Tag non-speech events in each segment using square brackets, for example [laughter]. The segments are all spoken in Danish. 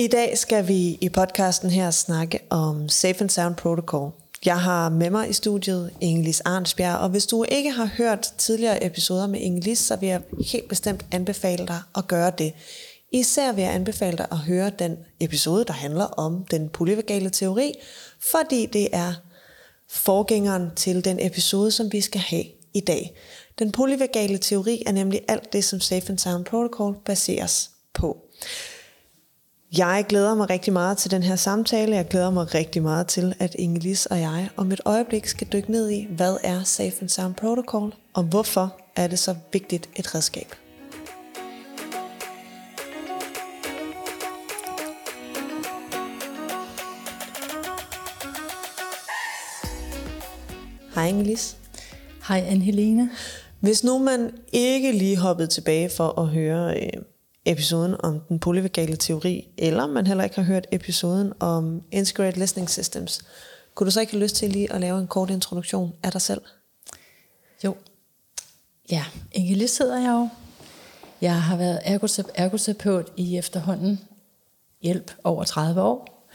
I dag skal vi i podcasten her snakke om Safe and Sound Protocol. Jeg har med mig i studiet Ingelis Arnsbjerg, og hvis du ikke har hørt tidligere episoder med Ingelis, så vil jeg helt bestemt anbefale dig at gøre det. Især vil jeg anbefale dig at høre den episode, der handler om den polyvagale teori, fordi det er forgængeren til den episode, som vi skal have i dag. Den polyvagale teori er nemlig alt det, som Safe and Sound Protocol baseres på. Jeg glæder mig rigtig meget til den her samtale. Jeg glæder mig rigtig meget til, at Ingelis og jeg om et øjeblik skal dykke ned i, hvad er Safe and Sound Protocol, og hvorfor er det så vigtigt et redskab. Hej Ingelis. Hej Anne-Helene. Hvis nu man ikke lige hoppede tilbage for at høre øh, episoden om den polyvagale teori, eller man heller ikke har hørt episoden om Integrated Listening Systems, kunne du så ikke have lyst til lige at lave en kort introduktion af dig selv? Jo. Ja, Ingelis hedder jeg jo. Jeg har været ergoterapeut i efterhånden hjælp over 30 år.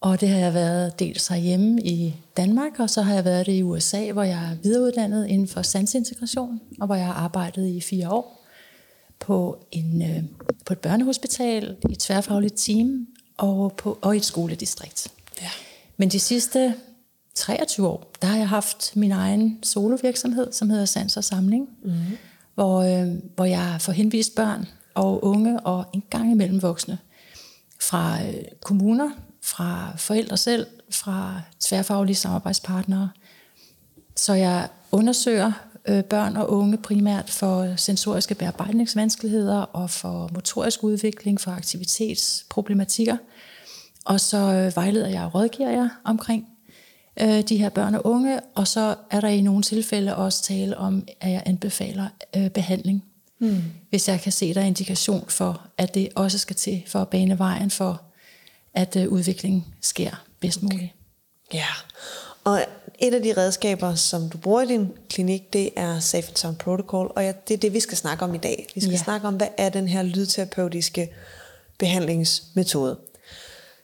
Og det har jeg været dels herhjemme i Danmark, og så har jeg været det i USA, hvor jeg er videreuddannet inden for sansintegration, og hvor jeg har arbejdet i fire år på, en, øh, på et børnehospital, i et tværfagligt team og, på, og i et skoledistrikt. Ja. Men de sidste 23 år, der har jeg haft min egen solovirksomhed, som hedder Sans og Samling, mm-hmm. hvor, øh, hvor jeg får henvist børn og unge og en gang imellem voksne fra øh, kommuner, fra forældre selv, fra tværfaglige samarbejdspartnere. Så jeg undersøger øh, børn og unge primært for sensoriske bearbejdningsvanskeligheder og for motorisk udvikling, for aktivitetsproblematikker. Og så øh, vejleder jeg og rådgiver jeg omkring øh, de her børn og unge, og så er der i nogle tilfælde også tale om, at jeg anbefaler øh, behandling. Mm. Hvis jeg kan se, der er indikation for, at det også skal til for at bane vejen for, at øh, udviklingen sker bedst muligt. Ja, og et af de redskaber, som du bruger i din klinik, det er Safe and Sound Protocol, og det er det, vi skal snakke om i dag. Vi skal ja. snakke om, hvad er den her lydterapeutiske behandlingsmetode.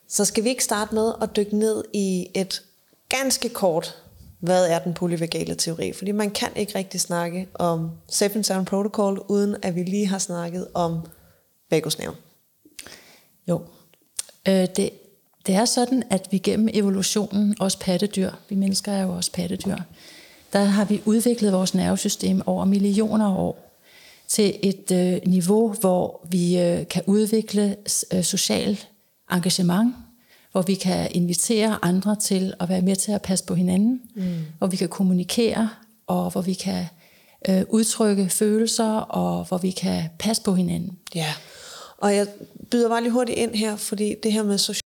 Så skal vi ikke starte med at dykke ned i et ganske kort, hvad er den polyvagale teori? Fordi man kan ikke rigtig snakke om Safe and Sound Protocol, uden at vi lige har snakket om vagusnerven. Jo, øh, det det er sådan, at vi gennem evolutionen, også pattedyr, vi mennesker er jo også pattedyr, der har vi udviklet vores nervesystem over millioner af år til et øh, niveau, hvor vi øh, kan udvikle øh, social engagement, hvor vi kan invitere andre til at være med til at passe på hinanden, mm. hvor vi kan kommunikere, og hvor vi kan øh, udtrykke følelser, og hvor vi kan passe på hinanden. Ja, og jeg byder bare lige hurtigt ind her, fordi det her med social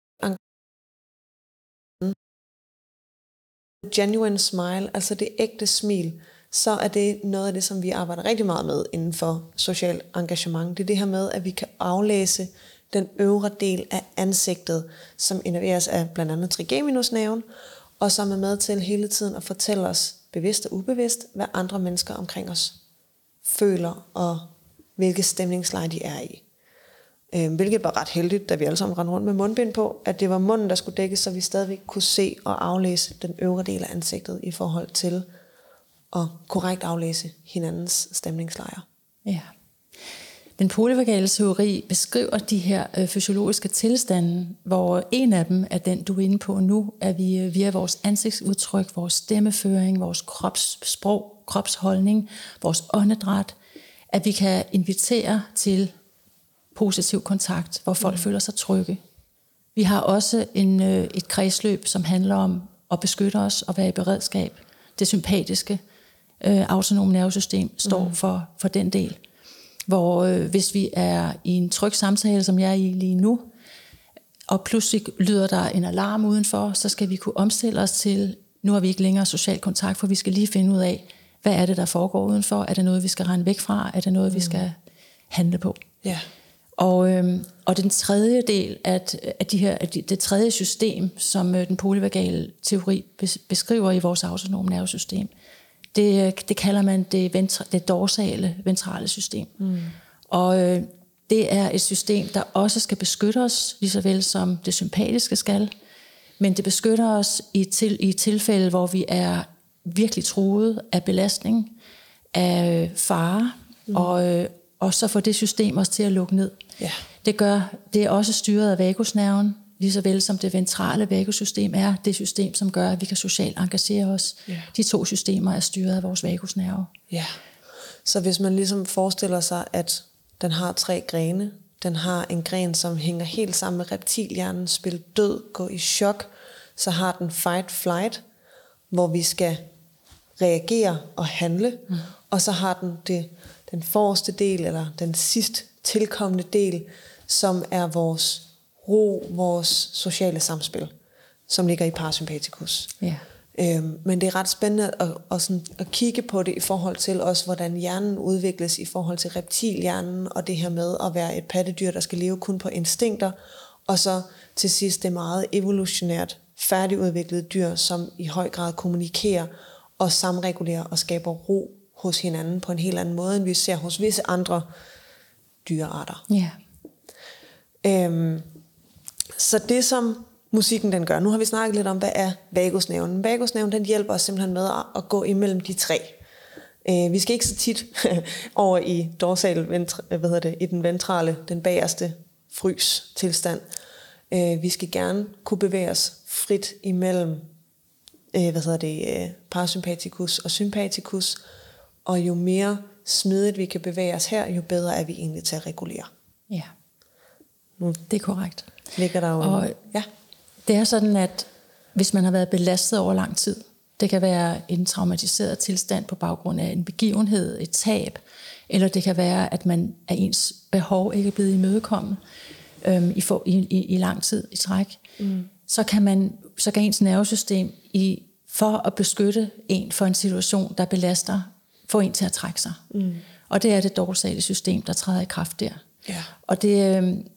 genuine smile, altså det ægte smil, så er det noget af det, som vi arbejder rigtig meget med inden for social engagement. Det er det her med, at vi kan aflæse den øvre del af ansigtet, som innerveres af blandt andet trigeminusnaven, og som er med til hele tiden at fortælle os, bevidst og ubevidst, hvad andre mennesker omkring os føler, og hvilke stemningsleje de er i. Øh, hvilket var ret heldigt, da vi alle sammen rendte rundt med mundbind på, at det var munden, der skulle dækkes, så vi stadigvæk kunne se og aflæse den øvre del af ansigtet i forhold til at korrekt aflæse hinandens stemningslejer. Ja. Den polyvagale teori beskriver de her øh, fysiologiske tilstande, hvor en af dem er den, du er inde på nu, at vi øh, via vores ansigtsudtryk, vores stemmeføring, vores kropssprog, kropsholdning, vores åndedræt, at vi kan invitere til positiv kontakt, hvor folk mm. føler sig trygge. Vi har også en, øh, et kredsløb, som handler om at beskytte os og være i beredskab. Det sympatiske øh, autonome nervesystem står mm. for, for den del. Hvor øh, hvis vi er i en tryg samtale, som jeg er i lige nu, og pludselig lyder der en alarm udenfor, så skal vi kunne omstille os til, nu har vi ikke længere social kontakt, for vi skal lige finde ud af, hvad er det, der foregår udenfor? Er det noget, vi skal regne væk fra? Er det noget, mm. vi skal handle på? Ja. Og, øhm, og den tredje del af, at de her, at det tredje system, som øh, den polyvagale teori beskriver i vores autonome nervesystem, det, det kalder man det, ventra, det dorsale ventrale system. Mm. Og øh, det er et system, der også skal beskytte os, lige så vel som det sympatiske skal. Men det beskytter os i, til, i tilfælde, hvor vi er virkelig truet af belastning, af fare, mm. og, øh, og så får det system os til at lukke ned. Ja. Det gør, det er også styret af vagusnerven, lige så vel som det ventrale vagussystem er det system, som gør, at vi kan socialt engagere os. Ja. De to systemer er styret af vores vagusnerve. Ja. Så hvis man ligesom forestiller sig, at den har tre grene, den har en gren, som hænger helt sammen med reptilhjernen, spil død, gå i chok, så har den fight-flight, hvor vi skal reagere og handle, mm. og så har den det, den forreste del, eller den sidst tilkommende del, som er vores ro, vores sociale samspil, som ligger i parasympatikus. Ja. Øhm, men det er ret spændende at, at, sådan, at kigge på det i forhold til også, hvordan hjernen udvikles i forhold til reptilhjernen, og det her med at være et pattedyr, der skal leve kun på instinkter, og så til sidst det meget evolutionært færdigudviklede dyr, som i høj grad kommunikerer og samregulerer og skaber ro hos hinanden på en helt anden måde, end vi ser hos visse andre dyrearter. Ja. Øhm, så det som musikken den gør, nu har vi snakket lidt om, hvad er vagusnerven. Vagusnerven den hjælper os simpelthen med at, at gå imellem de tre. Øh, vi skal ikke så tit [laughs] over i dorsal, ventre, hvad hedder det, i den ventrale, den bagerste frys tilstand. Øh, vi skal gerne kunne bevæge os frit imellem øh, hvad hedder det, øh, parasympatikus og sympatikus, og jo mere smidigt vi kan bevæge os her, jo bedre er vi egentlig til at regulere. Ja, Nu det er korrekt. ligger der jo... Og- ja. Det er sådan, at hvis man har været belastet over lang tid, det kan være en traumatiseret tilstand på baggrund af en begivenhed, et tab, eller det kan være, at man er ens behov ikke er blevet imødekommet øhm, i, for, i, i, i lang tid i træk, mm. så, kan man, så kan ens nervesystem i, for at beskytte en for en situation, der belaster, få en til at trække sig. Mm. Og det er det dorsale system, der træder i kraft der. Ja. Og det, øhm,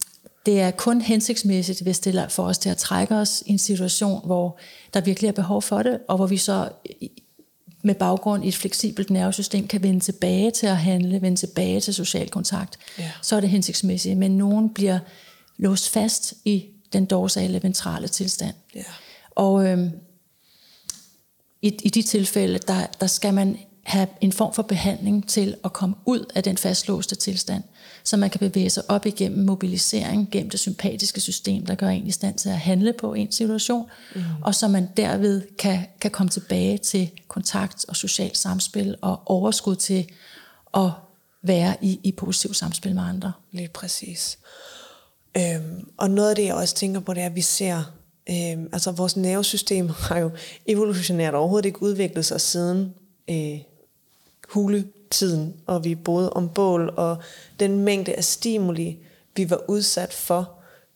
det er kun hensigtsmæssigt, hvis det er for os til at trække os i en situation, hvor der virkelig er behov for det, og hvor vi så med baggrund i et fleksibelt nervesystem kan vende tilbage til at handle, vende tilbage til social kontakt. Ja. Så er det hensigtsmæssigt. Men nogen bliver låst fast i den dorsale ventrale tilstand. Ja. Og øhm, i, i de tilfælde, der, der skal man have en form for behandling til at komme ud af den fastlåste tilstand, så man kan bevæge sig op igennem mobilisering, gennem det sympatiske system, der gør en i stand til at handle på en situation, mm. og så man derved kan, kan komme tilbage til kontakt og socialt samspil og overskud til at være i, i positiv samspil med andre. Lige præcis. Øhm, og noget af det, jeg også tænker på, det er, at vi ser, øhm, altså vores nervesystem [laughs] har jo evolutionært overhovedet ikke udviklet sig siden øh, huletiden, og vi boede om bål, og den mængde af stimuli, vi var udsat for,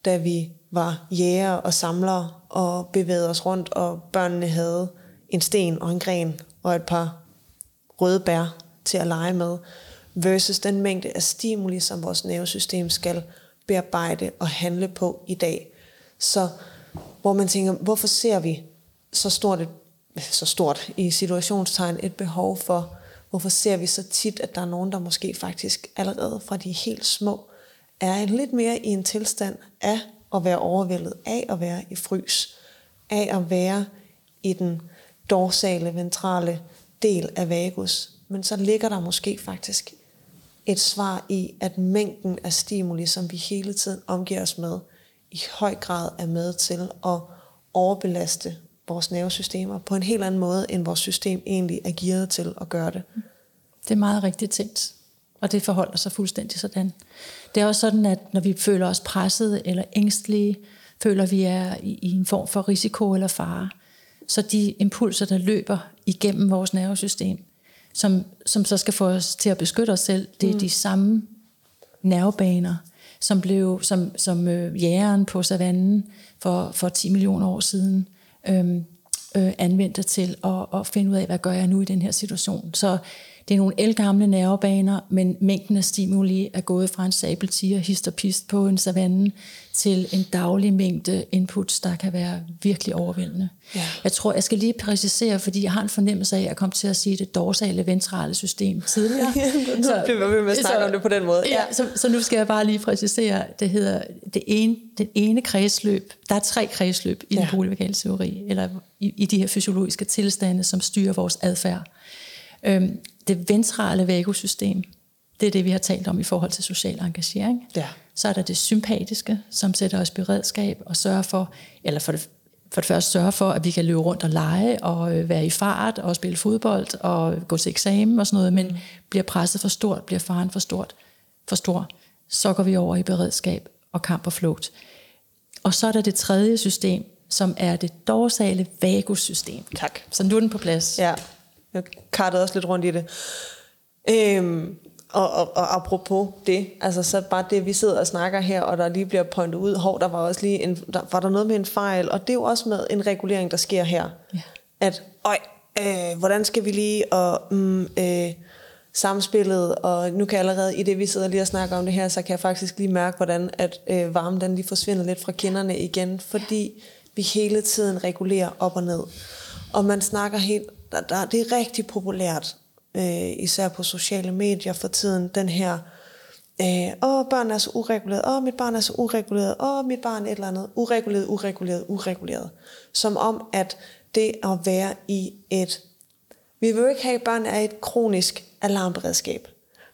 da vi var jæger og samlere, og bevægede os rundt, og børnene havde en sten og en gren, og et par røde bær til at lege med, versus den mængde af stimuli, som vores nervesystem skal bearbejde og handle på i dag. Så hvor man tænker, hvorfor ser vi så stort, et, så stort i situationstegn et behov for, hvorfor ser vi så tit, at der er nogen, der måske faktisk allerede fra de helt små, er lidt mere i en tilstand af at være overvældet, af at være i frys, af at være i den dorsale, ventrale del af vagus. Men så ligger der måske faktisk et svar i, at mængden af stimuli, som vi hele tiden omgiver os med, i høj grad er med til at overbelaste vores nervesystemer på en helt anden måde, end vores system egentlig er gearet til at gøre det. Det er meget rigtigt tænkt, og det forholder sig fuldstændig sådan. Det er også sådan, at når vi føler os presset eller ængstelige, føler vi er i, en form for risiko eller fare, så de impulser, der løber igennem vores nervesystem, som, som så skal få os til at beskytte os selv, det er mm. de samme nervebaner, som blev som, som øh, jægeren på savannen for, for 10 millioner år siden øhm, øh, anvendte til at, at finde ud af, hvad gør jeg nu i den her situation. Så det er nogle elgamle nervebaner, men mængden af stimuli er gået fra en sabeltiger, hist og pist på en savanne, til en daglig mængde inputs, der kan være virkelig overvældende. Ja. Jeg tror, jeg skal lige præcisere, fordi jeg har en fornemmelse af, at jeg kom til at sige det dorsale ventrale system tidligere. [laughs] nu så, bliver vi med at snakke så, om det på den måde. Ja, ja så, så nu skal jeg bare lige præcisere, det hedder det ene, den ene kredsløb. Der er tre kredsløb i ja. den polyvagale teori, eller i, i de her fysiologiske tilstande, som styrer vores adfærd. Øhm, det ventrale vagusystem, det er det, vi har talt om i forhold til social engagering. Ja. Så er der det sympatiske, som sætter os i beredskab og sørger for, eller for det, for det første sørge for, at vi kan løbe rundt og lege og øh, være i fart og spille fodbold og gå til eksamen og sådan noget, men bliver presset for stort, bliver faren for stort, for stor, så går vi over i beredskab og kamp og flugt. Og så er der det tredje system, som er det dorsale vagussystem. Tak. Så nu er den på plads. Ja, jeg kartede også lidt rundt i det. Øhm, og, og, og apropos det, altså så bare det, vi sidder og snakker her, og der lige bliver pointet ud, hov, der var også lige en, der, var der noget med en fejl, og det er jo også med en regulering, der sker her. Ja. At, øj, øh, hvordan skal vi lige, og mm, øh, samspillet, og nu kan jeg allerede, i det vi sidder lige og snakker om det her, så kan jeg faktisk lige mærke, hvordan at øh, varmen den lige forsvinder lidt fra kinderne igen, fordi vi hele tiden regulerer op og ned. Og man snakker helt, der, der, det er rigtig populært øh, især på sociale medier for tiden, den her, øh, åh, børn er så ureguleret, åh, mit barn er så ureguleret, åh, mit barn et eller andet, ureguleret, ureguleret, ureguleret. Som om, at det at være i et, vi vil jo ikke have, at børn er et kronisk alarmberedskab,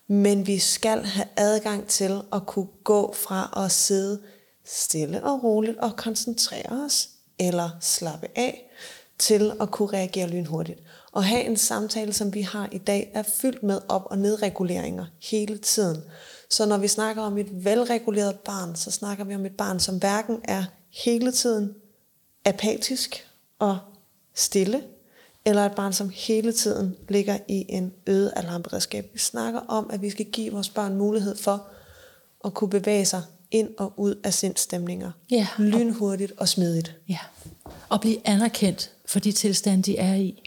men vi skal have adgang til at kunne gå fra at sidde stille og roligt og koncentrere os, eller slappe af, til at kunne reagere lynhurtigt. Og have en samtale, som vi har i dag, er fyldt med op- og nedreguleringer hele tiden. Så når vi snakker om et velreguleret barn, så snakker vi om et barn, som hverken er hele tiden apatisk og stille, eller et barn, som hele tiden ligger i en øget alarmberedskab. Vi snakker om, at vi skal give vores børn mulighed for at kunne bevæge sig ind og ud af sindstemninger. Ja. Lynhurtigt og smidigt. Ja. Og blive anerkendt for de tilstande, de er i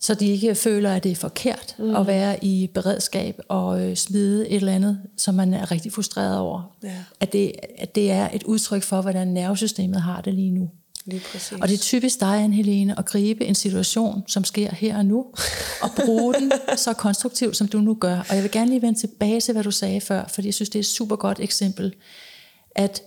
så de ikke føler, at det er forkert mm. at være i beredskab og øh, smide et eller andet, som man er rigtig frustreret over. Ja. At, det, at det er et udtryk for, hvordan nervesystemet har det lige nu. Lige præcis. Og det er typisk dig, Anne-Helene, at gribe en situation, som sker her og nu, og bruge den [laughs] så konstruktivt, som du nu gør. Og jeg vil gerne lige vende tilbage til, hvad du sagde før, fordi jeg synes, det er et super godt eksempel, at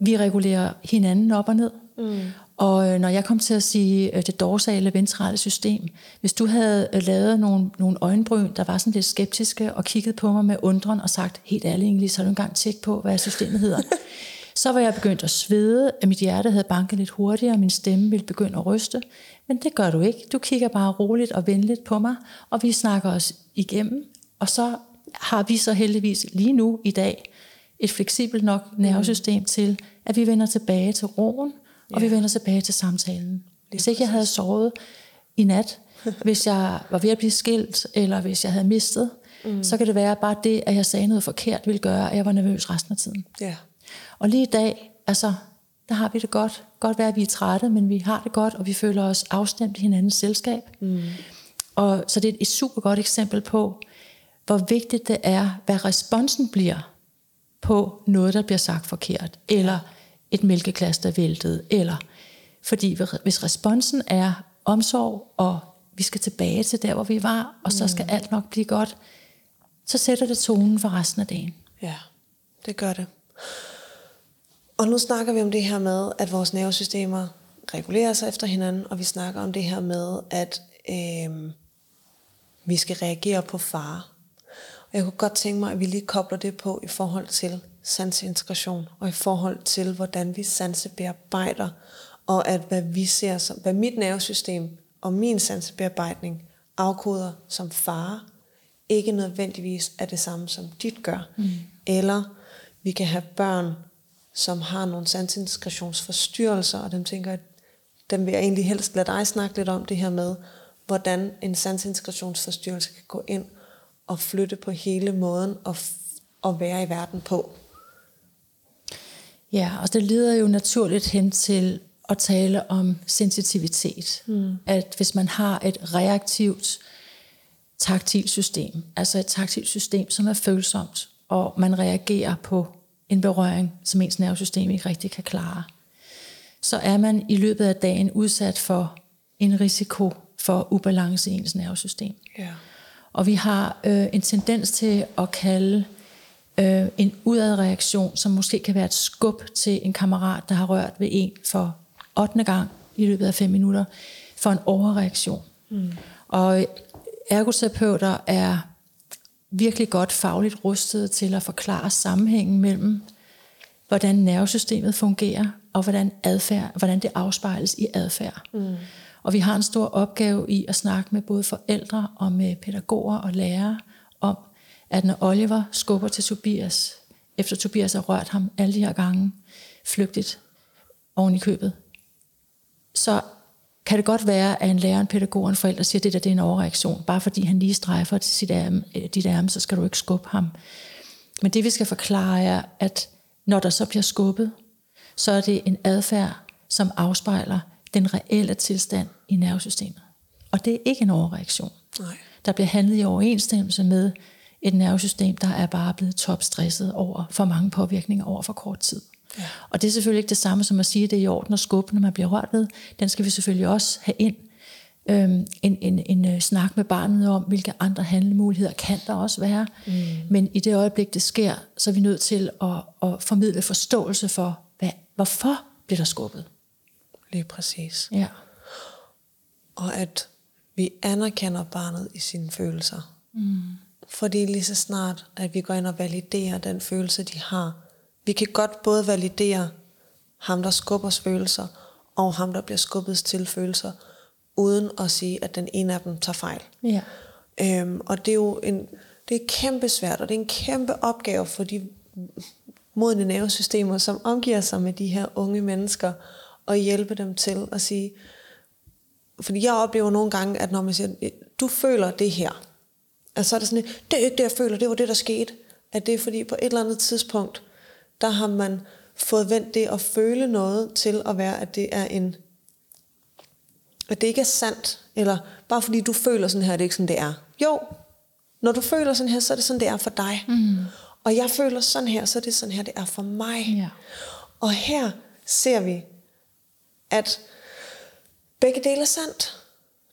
vi regulerer hinanden op og ned. Mm. Og øh, når jeg kom til at sige øh, det dorsale ventrale system, hvis du havde øh, lavet nogle, nogle øjenbryn, der var sådan lidt skeptiske, og kigget på mig med undren og sagt, helt ærligt så har du engang tjek på, hvad systemet hedder. [laughs] så var jeg begyndt at svede, at mit hjerte havde banket lidt hurtigere, og min stemme ville begynde at ryste. Men det gør du ikke. Du kigger bare roligt og venligt på mig, og vi snakker os igennem. Og så har vi så heldigvis lige nu i dag et fleksibelt nok nervesystem til, at vi vender tilbage til roen, og vi vender tilbage til samtalen. Hvis ikke jeg havde sovet i nat, [laughs] hvis jeg var ved at blive skilt, eller hvis jeg havde mistet, mm. så kan det være bare det, at jeg sagde noget forkert, ville gøre, at jeg var nervøs resten af tiden. Ja. Og lige i dag, altså, der har vi det godt. Godt være, at vi er trætte, men vi har det godt, og vi føler os afstemt i hinandens selskab. Mm. Og så det er et super godt eksempel på, hvor vigtigt det er, hvad responsen bliver på noget, der bliver sagt forkert, eller et mælkeglas, der væltede, eller fordi hvis responsen er omsorg, og vi skal tilbage til der, hvor vi var, og så skal mm. alt nok blive godt, så sætter det tonen for resten af dagen. Ja, det gør det. Og nu snakker vi om det her med, at vores nervesystemer regulerer sig efter hinanden, og vi snakker om det her med, at øh, vi skal reagere på fare. Og jeg kunne godt tænke mig, at vi lige kobler det på i forhold til sanseintegration, og i forhold til, hvordan vi sansebearbejder, og at hvad vi ser som, hvad mit nervesystem og min sansebearbejdning afkoder som fare, ikke nødvendigvis er det samme, som dit gør. Mm. Eller vi kan have børn, som har nogle sansintegrationsforstyrrelser, og dem tænker, at dem vil jeg egentlig helst lade dig snakke lidt om det her med, hvordan en sansintegrationsforstyrrelse kan gå ind og flytte på hele måden at, at være i verden på. Ja, og det leder jo naturligt hen til at tale om sensitivitet. Mm. At hvis man har et reaktivt taktilt system, altså et taktilt system, som er følsomt, og man reagerer på en berøring, som ens nervesystem ikke rigtig kan klare, så er man i løbet af dagen udsat for en risiko for ubalance i ens nervesystem. Ja. Og vi har øh, en tendens til at kalde øh, en udadreaktion, som måske kan være et skub til en kammerat, der har rørt ved en for 8. gang i løbet af 5 minutter, for en overreaktion. Mm. Og ergoterapeuter er virkelig godt fagligt rustet til at forklare sammenhængen mellem, hvordan nervesystemet fungerer, og hvordan, adfærd, hvordan det afspejles i adfærd. Mm. Og vi har en stor opgave i at snakke med både forældre og med pædagoger og lærere om, at når Oliver skubber til Tobias, efter Tobias har rørt ham alle de her gange, flygtigt oven i købet, så kan det godt være, at en lærer, en pædagog og en forælder siger, at det der det er en overreaktion. Bare fordi han lige strejfer til sit ærme, øh, dit ærme, så skal du ikke skubbe ham. Men det vi skal forklare er, at når der så bliver skubbet, så er det en adfærd, som afspejler den reelle tilstand i nervesystemet. Og det er ikke en overreaktion. Nej. Der bliver handlet i overensstemmelse med et nervesystem, der er bare blevet topstresset over for mange påvirkninger over for kort tid. Ja. Og det er selvfølgelig ikke det samme som at sige, at det er i orden at skubbe, når man bliver rørt ved. Den skal vi selvfølgelig også have ind. Øhm, en, en, en øh, snak med barnet om, hvilke andre handlemuligheder kan der også være. Mm. Men i det øjeblik, det sker, så er vi nødt til at, at formidle forståelse for, hvad, hvorfor bliver der skubbet. Lige præcis. Ja. Og at vi anerkender barnet i sine følelser. Mm. Fordi lige så snart, at vi går ind og validerer den følelse, de har, vi kan godt både validere ham, der skubbers følelser, og ham, der bliver skubbet til følelser, uden at sige, at den ene af dem tager fejl. Ja. Øhm, og det er jo en, det er kæmpe svært, og det er en kæmpe opgave for de modne nervesystemer, som omgiver sig med de her unge mennesker, og hjælpe dem til at sige, fordi jeg oplever nogle gange, at når man siger, du føler det her, altså så er det sådan, det er ikke det, jeg føler, det var det, der skete. At det er fordi på et eller andet tidspunkt, der har man fået vendt det at føle noget til at være, at det er en at det ikke er sandt, eller bare fordi du føler sådan her, det er ikke sådan, det er. Jo, når du føler sådan her, så er det sådan, det er for dig. Mm. Og jeg føler sådan her, så er det sådan her, det er for mig. Ja. Og her ser vi, at begge dele er sandt.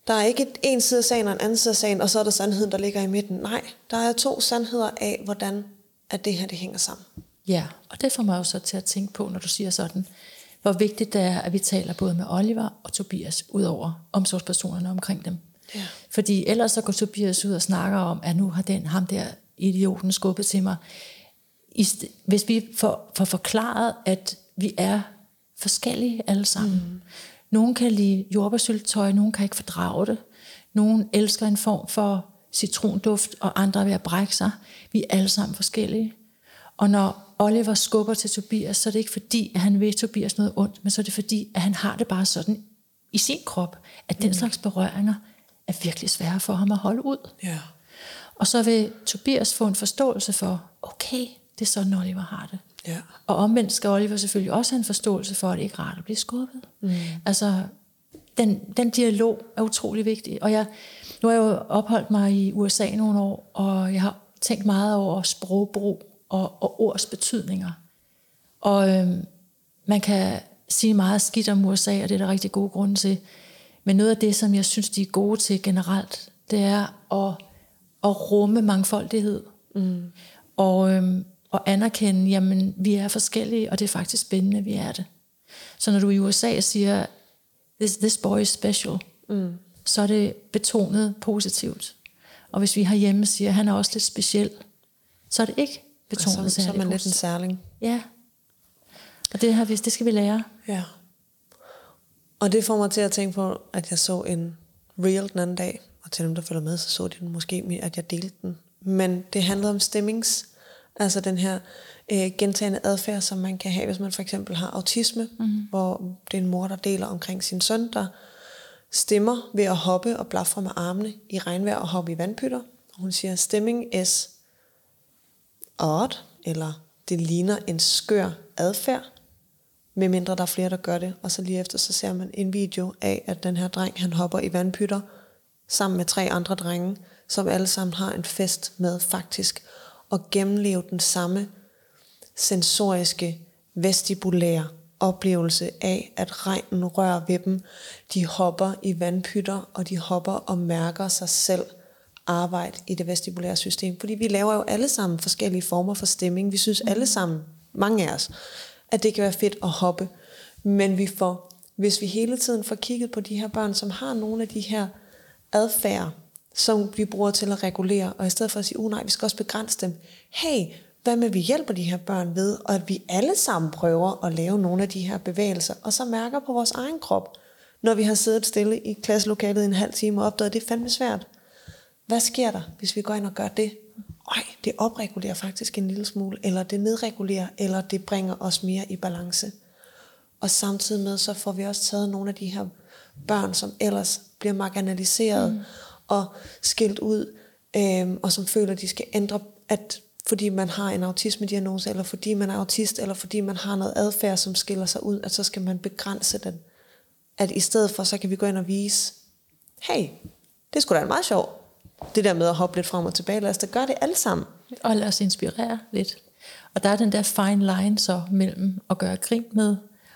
Der er ikke en side af sagen og en anden side af sagen, og så er der sandheden, der ligger i midten. Nej, der er to sandheder af, hvordan at det her det hænger sammen. Ja, og det får mig jo så til at tænke på, når du siger sådan, hvor vigtigt det er, at vi taler både med Oliver og Tobias, ud over omsorgspersonerne omkring dem. Ja. Fordi ellers så går Tobias ud og snakker om, at nu har den ham der idioten skubbet til mig. Hvis vi får, får forklaret, at vi er forskellige alle sammen. Mm. Nogle kan lide jordbærsyltetøj, nogle kan ikke fordrage det. Nogle elsker en form for citronduft, og andre ved at brække sig. Vi er alle sammen forskellige. Og når Oliver skubber til Tobias, så er det ikke fordi, at han vil Tobias noget ondt, men så er det fordi, at han har det bare sådan i sin krop, at den mm. slags berøringer er virkelig svære for ham at holde ud. Ja. Og så vil Tobias få en forståelse for, okay, det er sådan, Oliver har det. Ja. Og omvendt skal Oliver selvfølgelig også have en forståelse for, at det ikke er rart at blive skubbet. Mm. Altså, den, den dialog er utrolig vigtig. Og jeg, nu har jeg jo opholdt mig i USA nogle år, og jeg har tænkt meget over sprogbrug og, og ords betydninger. Og øhm, man kan sige meget skidt om USA, og det er der rigtig gode grunde til. Men noget af det, som jeg synes, de er gode til generelt, det er at, at rumme mangfoldighed. Mm. Og, øhm, og anerkende, jamen vi er forskellige, og det er faktisk spændende, vi er det. Så når du i USA siger, this, this boy is special, mm. så er det betonet positivt. Og hvis vi herhjemme siger, han er også lidt speciel, så er det ikke betonet så, så er man lidt en særling. Ja. Og det, her, det skal vi lære. Ja. Og det får mig til at tænke på, at jeg så en reel den anden dag, og til dem, der følger med, så så de den måske, at jeg delte den. Men det handlede om stemmings, altså den her øh, gentagende adfærd, som man kan have, hvis man for eksempel har autisme, mm-hmm. hvor det er en mor, der deler omkring sin søn, der stemmer ved at hoppe og blafre med armene i regnvejr og hoppe i vandpytter. Og hun siger, stemming is odd, eller det ligner en skør adfærd, medmindre der er flere, der gør det. Og så lige efter, så ser man en video af, at den her dreng, han hopper i vandpytter, sammen med tre andre drenge, som alle sammen har en fest med faktisk at gennemleve den samme sensoriske, vestibulære oplevelse af, at regnen rører ved dem. De hopper i vandpytter, og de hopper og mærker sig selv arbejde i det vestibulære system. Fordi vi laver jo alle sammen forskellige former for stemming. Vi synes alle sammen, mange af os, at det kan være fedt at hoppe. Men vi får, hvis vi hele tiden får kigget på de her børn, som har nogle af de her adfærd, som vi bruger til at regulere, og i stedet for at sige, uh nej, vi skal også begrænse dem. Hey, hvad med vi hjælper de her børn ved, og at vi alle sammen prøver at lave nogle af de her bevægelser, og så mærker på vores egen krop, når vi har siddet stille i klasselokalet i en halv time og opdaget, at det er fandme svært. Hvad sker der, hvis vi går ind og gør det? Ej, det opregulerer faktisk en lille smule, eller det nedregulerer, eller det bringer os mere i balance. Og samtidig med, så får vi også taget nogle af de her børn, som ellers bliver marginaliseret mm og skilt ud, øhm, og som føler, at de skal ændre, at fordi man har en autisme-diagnose, eller fordi man er autist, eller fordi man har noget adfærd, som skiller sig ud, at så skal man begrænse den. At i stedet for, så kan vi gå ind og vise, hey, det skulle da meget sjovt. Det der med at hoppe lidt frem og tilbage, lad os da gøre det alle sammen. Og lad os inspirere lidt. Og der er den der fine line så mellem at gøre grin med,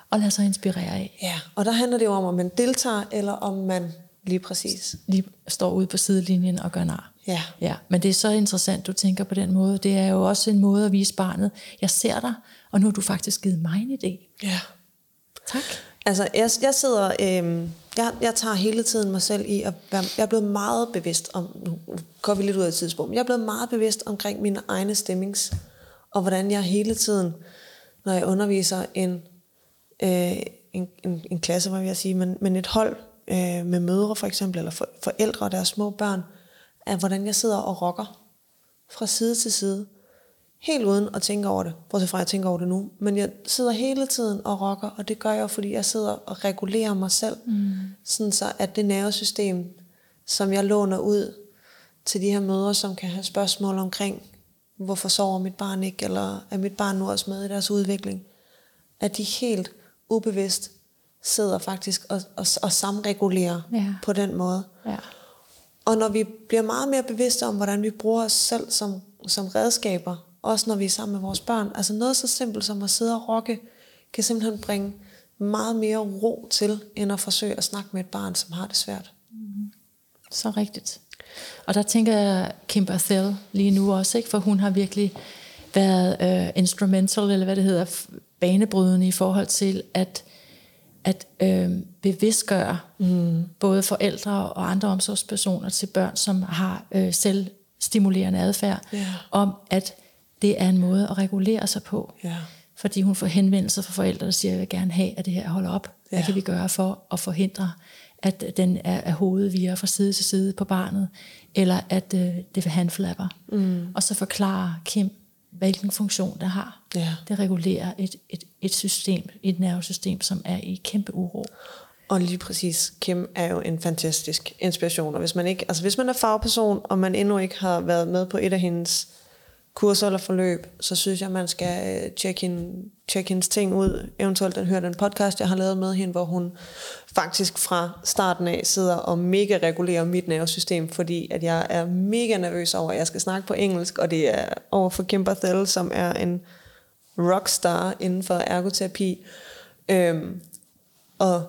og lade sig inspirere af. Ja, og der handler det jo om, om man deltager, eller om man lige præcis lige står ude på sidelinjen og gør nar. Ja. ja. Men det er så interessant, du tænker på den måde. Det er jo også en måde at vise barnet, jeg ser dig, og nu har du faktisk givet mig en idé. Ja. Tak. Altså, jeg, jeg sidder, øh, jeg, jeg tager hele tiden mig selv i at være, jeg er blevet meget bevidst om, nu går vi lidt ud af et tidspunkt, jeg er blevet meget bevidst omkring mine egne stemmings, og hvordan jeg hele tiden, når jeg underviser en, øh, en, en, en klasse, vil jeg sige, men, men et hold øh, med mødre for eksempel, eller for, forældre og deres små børn, af hvordan jeg sidder og rocker fra side til side, helt uden at tænke over det, bortset fra at jeg tænker over det nu, men jeg sidder hele tiden og rocker, og det gør jeg, fordi jeg sidder og regulerer mig selv, mm. sådan så at det nervesystem, som jeg låner ud til de her mødre, som kan have spørgsmål omkring, hvorfor sover mit barn ikke, eller er mit barn nu også med i deres udvikling, at de helt ubevidst sidder faktisk og, og, og samregulerer ja. på den måde. Ja. Og når vi bliver meget mere bevidste om, hvordan vi bruger os selv som, som redskaber, også når vi er sammen med vores børn, altså noget så simpelt som at sidde og rocke, kan simpelthen bringe meget mere ro til, end at forsøge at snakke med et barn, som har det svært. Mm. Så rigtigt. Og der tænker jeg Kim Barthel lige nu også, ikke? for hun har virkelig været uh, instrumental, eller hvad det hedder, banebrydende i forhold til at at øh, bevidstgøre mm. både forældre og andre omsorgspersoner til børn, som har øh, selvstimulerende adfærd, yeah. om at det er en måde at regulere sig på. Yeah. Fordi hun får henvendelser fra forældre, der siger, jeg vil gerne have, at det her holder op. Yeah. Hvad kan vi gøre for at forhindre, at den er, er hovedet virer fra side til side på barnet, eller at øh, det handflapper. Mm. Og så forklarer Kim, hvilken funktion det har. Ja. Det regulerer et, et, et system, et nervesystem, som er i kæmpe uro. Og lige præcis, Kim er jo en fantastisk inspiration. Og hvis man, ikke, altså hvis man er fagperson, og man endnu ikke har været med på et af hendes kurser eller forløb, så synes jeg, man skal øh, tjekke, hende, tjekke hendes ting ud. Eventuelt den, hører den podcast, jeg har lavet med hende, hvor hun faktisk fra starten af sidder og mega regulerer mit nervesystem, fordi at jeg er mega nervøs over, at jeg skal snakke på engelsk, og det er over for Kim Barthel, som er en rockstar inden for ergoterapi. Øhm, og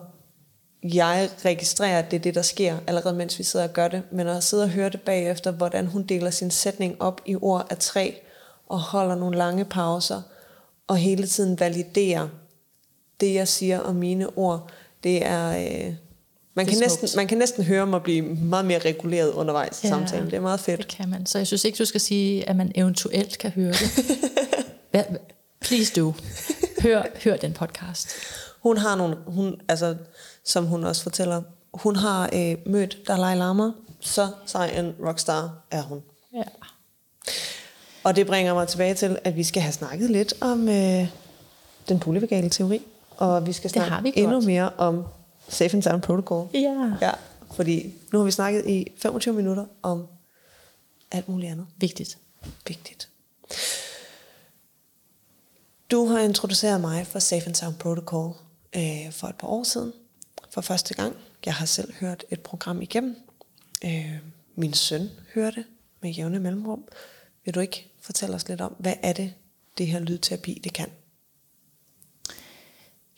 jeg registrerer, at det er det, der sker, allerede mens vi sidder og gør det, men at sidde og høre det bagefter, hvordan hun deler sin sætning op i ord af tre, og holder nogle lange pauser, og hele tiden validerer det, jeg siger om mine ord, det er... Øh, man, kan næsten, man kan næsten høre mig blive meget mere reguleret undervejs i ja, samtalen. Det er meget fedt. Det kan man. Så jeg synes ikke, du skal sige, at man eventuelt kan høre det. [laughs] Please do. Hør, hør den podcast. Hun har nogle... Hun, altså, som hun også fortæller. Hun har øh, mødt Dalai Lama, så sej en rockstar er hun. Ja. Og det bringer mig tilbage til, at vi skal have snakket lidt om øh, den polyvagale teori, og vi skal snakke vi endnu mere om Safe and Sound Protocol. Ja. ja. Fordi nu har vi snakket i 25 minutter om alt muligt andet. Vigtigt. Vigtigt. Du har introduceret mig for Safe and Sound Protocol øh, for et par år siden for første gang. Jeg har selv hørt et program igennem øh, Min søn hører det med jævne mellemrum. Vil du ikke fortælle os lidt om, hvad er det, det her lydterapi, det kan?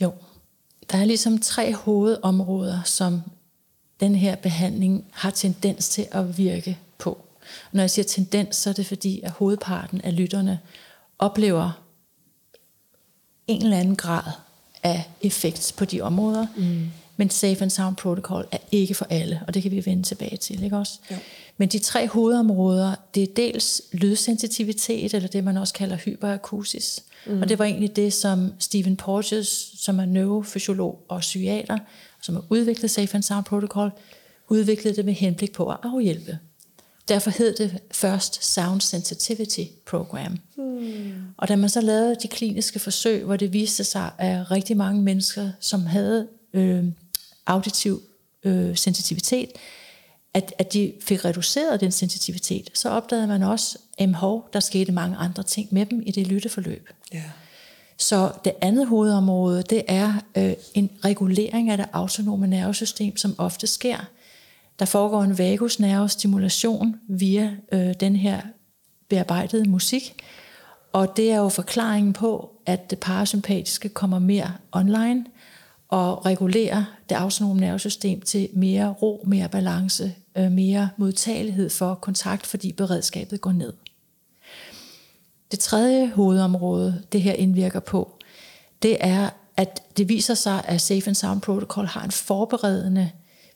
Jo, der er ligesom tre hovedområder, som den her behandling har tendens til at virke på. Når jeg siger tendens, så er det fordi, at hovedparten af lytterne oplever en eller anden grad af effekt på de områder. Mm. Men Safe and Sound Protocol er ikke for alle, og det kan vi vende tilbage til, ikke også? Jo. Men de tre hovedområder, det er dels lydsensitivitet, eller det man også kalder hyperakusis. Mm. Og det var egentlig det, som Stephen Porges, som er neurofysiolog og psykiater, som har udviklet Safe and Sound Protocol, udviklede det med henblik på at afhjælpe. Derfor hed det først Sound Sensitivity Program. Hmm. Og da man så lavede de kliniske forsøg, hvor det viste sig, at rigtig mange mennesker, som havde øh, auditiv øh, sensitivitet, at, at de fik reduceret den sensitivitet, så opdagede man også, at der skete mange andre ting med dem i det lytteforløb. Yeah. Så det andet hovedområde, det er øh, en regulering af det autonome nervesystem, som ofte sker. Der foregår en vagusnervestimulation via øh, den her bearbejdede musik, og det er jo forklaringen på, at det parasympatiske kommer mere online og regulerer det autonome nervesystem til mere ro, mere balance, øh, mere modtagelighed for kontakt, fordi beredskabet går ned. Det tredje hovedområde, det her indvirker på, det er, at det viser sig, at Safe and Sound Protocol har en forberedende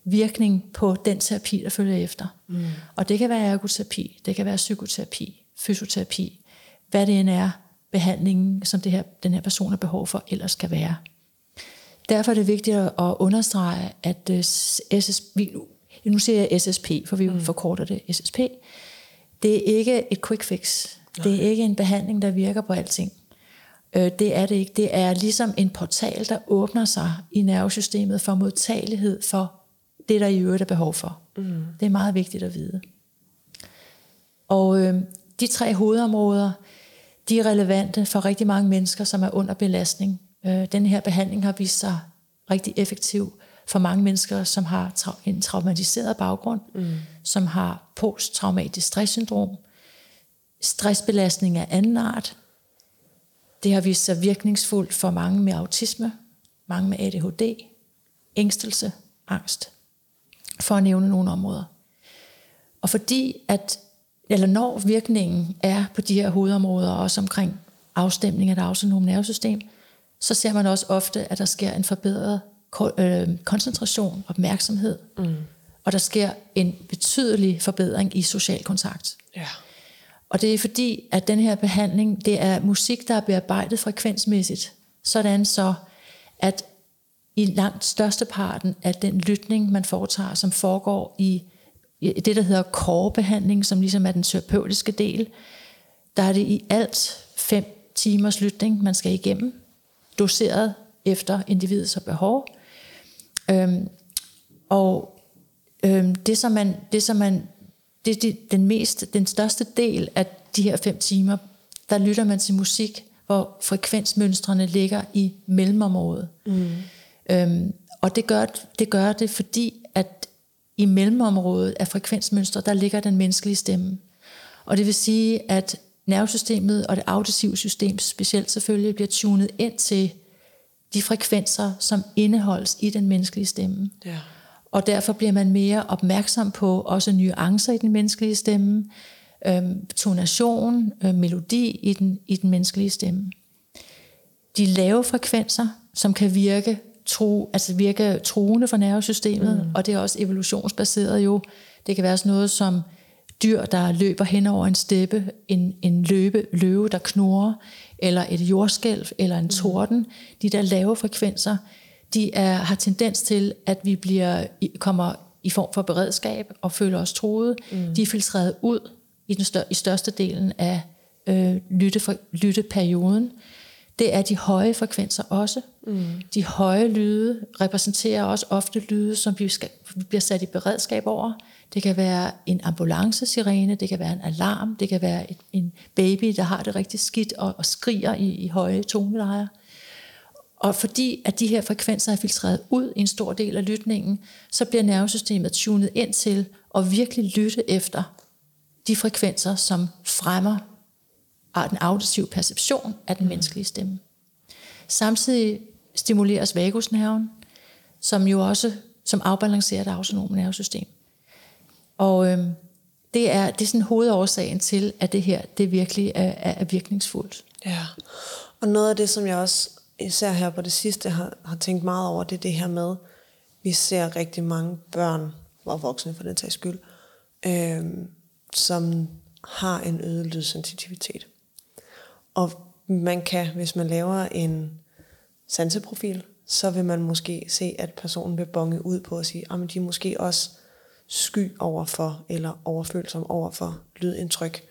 virkning på den terapi, der følger efter. Mm. Og det kan være ergoterapi, det kan være psykoterapi, fysioterapi, hvad det end er, behandlingen, som det her, den her person har behov for, ellers kan være. Derfor er det vigtigt at understrege, at øh, SSP, nu siger jeg SSP, for vi mm. forkorter det SSP, det er ikke et quick fix. Det er ikke en behandling, der virker på alting. Øh, det er det ikke. Det er ligesom en portal, der åbner sig i nervesystemet for modtagelighed for det, der i øvrigt er behov for. Mm. Det er meget vigtigt at vide. Og øh, de tre hovedområder, de er relevante for rigtig mange mennesker, som er under belastning. Øh, den her behandling har vist sig rigtig effektiv for mange mennesker, som har tra- en traumatiseret baggrund, mm. som har posttraumatisk stresssyndrom, stressbelastning af anden art. Det har vist sig virkningsfuldt for mange med autisme, mange med ADHD, ængstelse, angst, for at nævne nogle områder. Og fordi at, eller når virkningen er på de her hovedområder, også omkring afstemning af det autonome nervesystem, så ser man også ofte, at der sker en forbedret øh, koncentration, opmærksomhed, mm. og der sker en betydelig forbedring i social kontakt. Ja. Og det er fordi, at den her behandling, det er musik, der er bearbejdet frekvensmæssigt, sådan så, at i langt størsteparten af den lytning, man foretager, som foregår i det, der hedder core-behandling, som ligesom er den terapeutiske del, der er det i alt fem timers lytning, man skal igennem, doseret efter individets behov. Øhm, og øhm, det, som man, det, som man det, det, den, mest, den største del af de her fem timer, der lytter man til musik, hvor frekvensmønstrene ligger i mellemområdet. Mm. Øhm, og det gør, det gør det, fordi at i mellemområdet af frekvensmønstre, der ligger den menneskelige stemme. Og det vil sige, at nervesystemet og det auditive system specielt selvfølgelig bliver tunet ind til de frekvenser, som indeholdes i den menneskelige stemme. Ja. Og derfor bliver man mere opmærksom på også nuancer i den menneskelige stemme, øh, tonation, øh, melodi i den, i den menneskelige stemme. De lave frekvenser, som kan virke tro, altså virke truende for nervesystemet, mm. og det er også evolutionsbaseret jo. Det kan være sådan noget som dyr, der løber hen over en steppe, en, en løbe, løve, der knurrer, eller et jordskælv, eller en mm. torden. De der lave frekvenser, de er, har tendens til, at vi bliver kommer i form for beredskab og føler os troet. Mm. De er filtreret ud i den stør, i største delen af øh, lytte for, lytteperioden. Det er de høje frekvenser også. Mm. De høje lyde repræsenterer også ofte lyde, som vi, skal, vi bliver sat i beredskab over. Det kan være en ambulancesirene, det kan være en alarm, det kan være et, en baby, der har det rigtig skidt og, og skriger i, i høje tonelejer. Og fordi at de her frekvenser er filtreret ud i en stor del af lytningen, så bliver nervesystemet tunet ind til og virkelig lytte efter de frekvenser, som fremmer den auditive perception af den menneskelige stemme. Samtidig stimuleres vagusnerven, som jo også som afbalancerer det autonome nervesystem. Og øh, det er, det er sådan hovedårsagen til, at det her det virkelig er, er, er virkningsfuldt. Ja, og noget af det, som jeg også især her på det sidste har, har tænkt meget over, det er det her med, vi ser rigtig mange børn, og voksne for den tages skyld, øh, som har en øget lydsensitivitet. Og man kan, hvis man laver en sanseprofil, så vil man måske se, at personen vil bonge ud på at sige, ah, at de er måske også sky overfor, eller overfølsom overfor lydindtryk.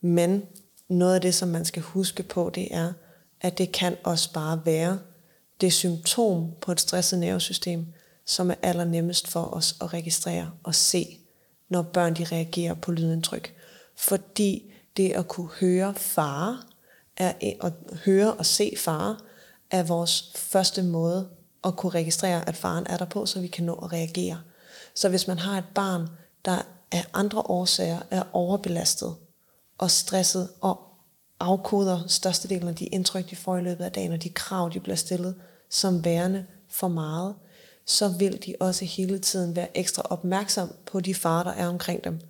Men noget af det, som man skal huske på, det er, at det kan også bare være det symptom på et stresset nervesystem, som er allernemmest for os at registrere og se, når børn de reagerer på lydindtryk. Fordi det at kunne høre fare, er, at høre og se fare, er vores første måde at kunne registrere, at faren er der på, så vi kan nå at reagere. Så hvis man har et barn, der af andre årsager er overbelastet og stresset og afkoder størstedelen af de indtryk, de får i løbet af dagen, og de krav, de bliver stillet som værende for meget, så vil de også hele tiden være ekstra opmærksom på de farer, der er omkring dem.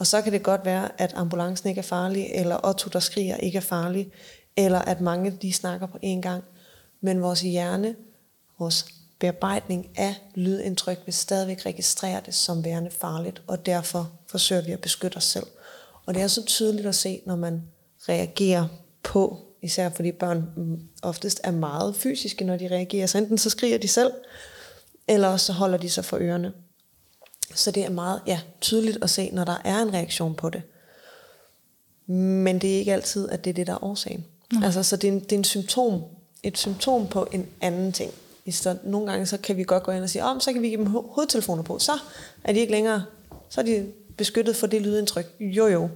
Og så kan det godt være, at ambulancen ikke er farlig, eller Otto, der skriger, ikke er farlig, eller at mange de snakker på én gang. Men vores hjerne, vores bearbejdning af lydindtryk vil stadigvæk registrere det som værende farligt, og derfor forsøger vi at beskytte os selv. Og det er så tydeligt at se, når man reagerer på, især fordi børn oftest er meget fysiske, når de reagerer. Så enten så skriger de selv, eller så holder de sig for ørerne. Så det er meget ja, tydeligt at se, når der er en reaktion på det. Men det er ikke altid, at det er det, der er årsagen. Mm. Altså, så det er, en, det er en symptom, et symptom på en anden ting. I stedet, nogle gange så kan vi godt gå ind og sige, om oh, så kan vi give dem hovedtelefoner på. Så er de ikke længere, så er de beskyttet for det lydindtryk. Jo jo,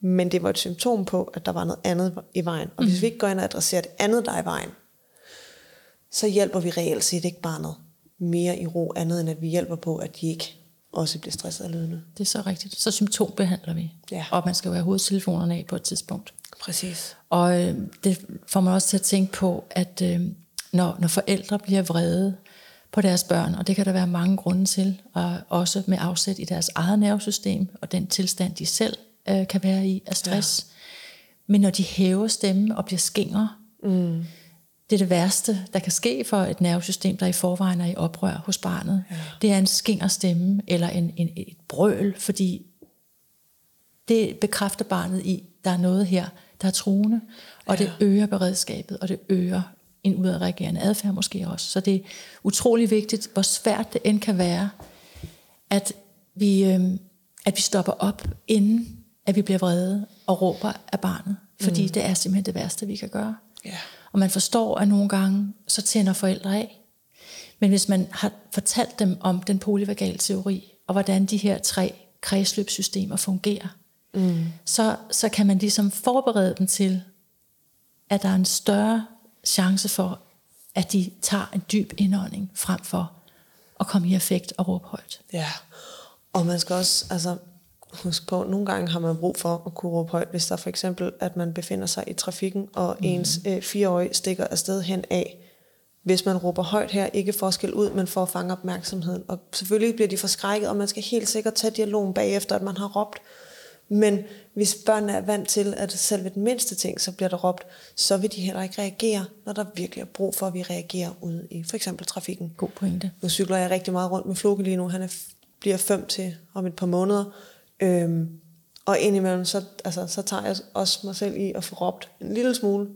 men det var et symptom på, at der var noget andet i vejen. Og hvis mm. vi ikke går ind og adresserer det andet, der er i vejen, så hjælper vi reelt set ikke barnet mere i ro, andet end at vi hjælper på, at de ikke også bliver stresset af lydene. Det er så rigtigt. Så symptombehandler vi. Ja. Og man skal jo have hovedtelefonerne af på et tidspunkt. Præcis. Og øh, det får man også til at tænke på, at øh, når, når forældre bliver vrede på deres børn, og det kan der være mange grunde til, og også med afsæt i deres eget nervesystem, og den tilstand, de selv øh, kan være i af stress. Ja. Men når de hæver stemmen og bliver skænger, mm. det er det værste, der kan ske for et nervesystem, der i forvejen er i oprør hos barnet. Ja. Det er en skænger stemme eller en, en, et brøl, fordi det bekræfter barnet i, der er noget her, der er truende, og ja. det øger beredskabet, og det øger en udadreagerende adfærd måske også. Så det er utrolig vigtigt, hvor svært det end kan være, at vi, øh, at vi stopper op, inden at vi bliver vrede og råber af barnet. Fordi mm. det er simpelthen det værste, vi kan gøre. Yeah. Og man forstår, at nogle gange, så tænder forældre af. Men hvis man har fortalt dem om den polyvagale teori, og hvordan de her tre kredsløbssystemer fungerer, mm. så, så kan man ligesom forberede dem til, at der er en større chance for, at de tager en dyb indånding frem for at komme i effekt og råbe højt. Ja, og man skal også, altså huske på, at nogle gange har man brug for at kunne råbe højt, hvis der for eksempel, at man befinder sig i trafikken, og mm. ens øh, fireårige stikker afsted hen af. Hvis man råber højt her, ikke for at skælde ud, men for at fange opmærksomheden. Og selvfølgelig bliver de forskrækket, og man skal helt sikkert tage dialogen bagefter, at man har råbt. Men hvis børnene er vant til, at selv ved den mindste ting, så bliver der råbt, så vil de heller ikke reagere, når der virkelig er brug for, at vi reagerer ude i for eksempel trafikken. God pointe. Nu cykler jeg rigtig meget rundt med Floke lige nu. Han er, bliver fem til om et par måneder. Øhm, og indimellem, så, altså, så tager jeg også mig selv i at få råbt en lille smule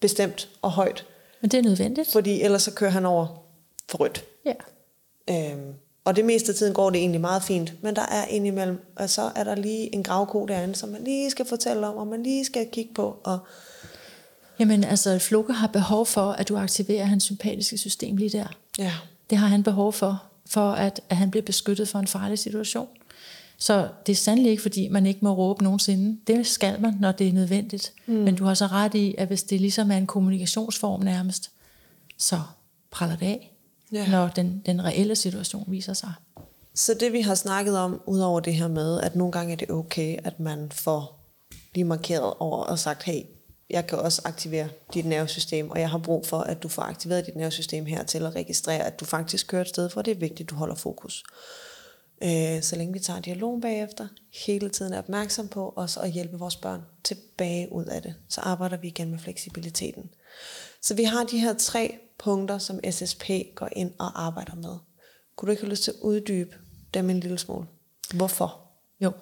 bestemt og højt. Men det er nødvendigt. Fordi ellers så kører han over for rødt. Ja. Øhm, og det meste af tiden går det egentlig meget fint. Men der er indimellem, og så er der lige en gravko derinde, som man lige skal fortælle om, og man lige skal kigge på. Og Jamen altså, Floke har behov for, at du aktiverer hans sympatiske system lige der. Ja. Det har han behov for, for at, at han bliver beskyttet for en farlig situation. Så det er sandelig ikke, fordi man ikke må råbe nogensinde. Det skal man, når det er nødvendigt. Mm. Men du har så ret i, at hvis det ligesom er en kommunikationsform nærmest, så praller det af, ja. når den, den reelle situation viser sig. Så det vi har snakket om, udover det her med, at nogle gange er det okay, at man får lige markeret over og sagt, hey, jeg kan også aktivere dit nervesystem, og jeg har brug for, at du får aktiveret dit nervesystem her til at registrere, at du faktisk kører et sted, for det er vigtigt, at du holder fokus. Øh, så længe vi tager dialogen bagefter, hele tiden er opmærksom på os at hjælpe vores børn tilbage ud af det, så arbejder vi igen med fleksibiliteten. Så vi har de her tre punkter, som SSP går ind og arbejder med. Kunne du ikke have lyst til at uddybe dem en lille smule? Hvorfor? Jo.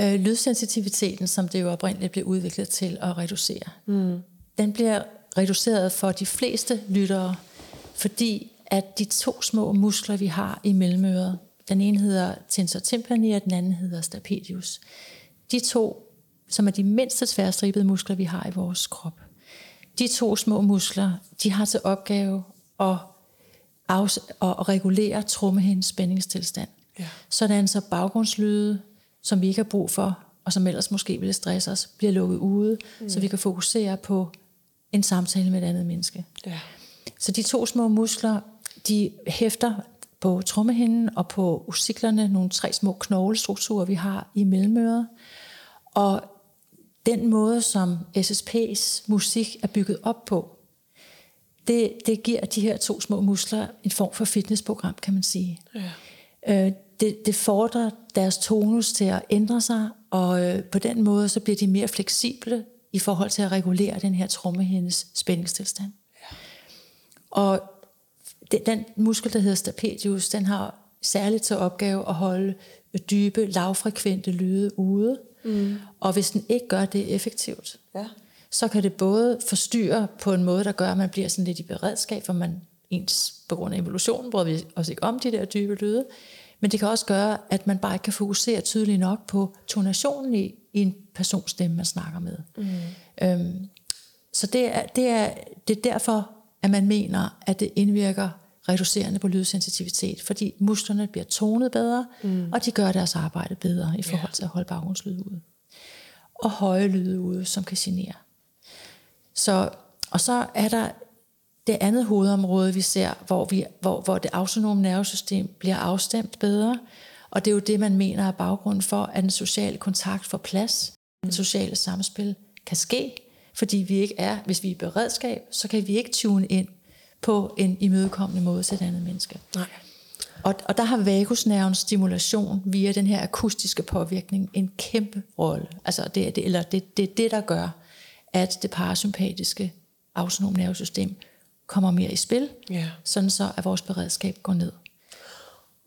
Øh, lydsensitiviteten, som det jo oprindeligt blev udviklet til at reducere, mm. den bliver reduceret for de fleste lyttere, fordi at de to små muskler, vi har i mellemøret, den ene hedder tensor tympani, og den anden hedder stapedius. De to, som er de mindste tværstribede muskler, vi har i vores krop. De to små muskler, de har til opgave at, afs- at regulere trommehendens spændingstilstand. Ja. Sådan så baggrundslyde, som vi ikke har brug for, og som ellers måske ville stresse os, bliver lukket ude, mm. så vi kan fokusere på en samtale med et andet menneske. Ja. Så de to små muskler, de hæfter på trommehinden og på usiklerne, nogle tre små knoglestrukturer, vi har i mellemøret. Og den måde, som SSP's musik er bygget op på, det, det giver de her to små muskler en form for fitnessprogram, kan man sige. Ja. Øh, det, det fordrer deres tonus til at ændre sig, og øh, på den måde så bliver de mere fleksible i forhold til at regulere den her trommehindes spændingstilstand. Ja. Og den muskel, der hedder stapedius, den har særligt til opgave at holde dybe, lavfrekvente lyde ude. Mm. Og hvis den ikke gør det effektivt, ja. så kan det både forstyrre på en måde, der gør, at man bliver sådan lidt i beredskab, for man ens på grund af evolutionen bryder vi os ikke om de der dybe lyde, men det kan også gøre, at man bare ikke kan fokusere tydeligt nok på tonationen i, i en persons stemme, man snakker med. Mm. Øhm, så det er, det, er, det er derfor, at man mener, at det indvirker reducerende på lydsensitivitet, fordi musklerne bliver tonet bedre, mm. og de gør deres arbejde bedre i forhold til at holde baggrundslyd ude. Og høje lyde ude, som kan genere. Så, og så er der det andet hovedområde, vi ser, hvor, vi, hvor, hvor det autonome nervesystem bliver afstemt bedre, og det er jo det, man mener er baggrunden for, at den sociale kontakt får plads, mm. det sociale samspil kan ske, fordi vi ikke er, hvis vi er i beredskab, så kan vi ikke tune ind på en imødekommende måde til et andet menneske. Nej. Og, og der har vagusnervens stimulation via den her akustiske påvirkning en kæmpe rolle. Altså det er det, eller det, det er det, der gør, at det parasympatiske autonome nervesystem kommer mere i spil, ja. sådan så at vores beredskab går ned.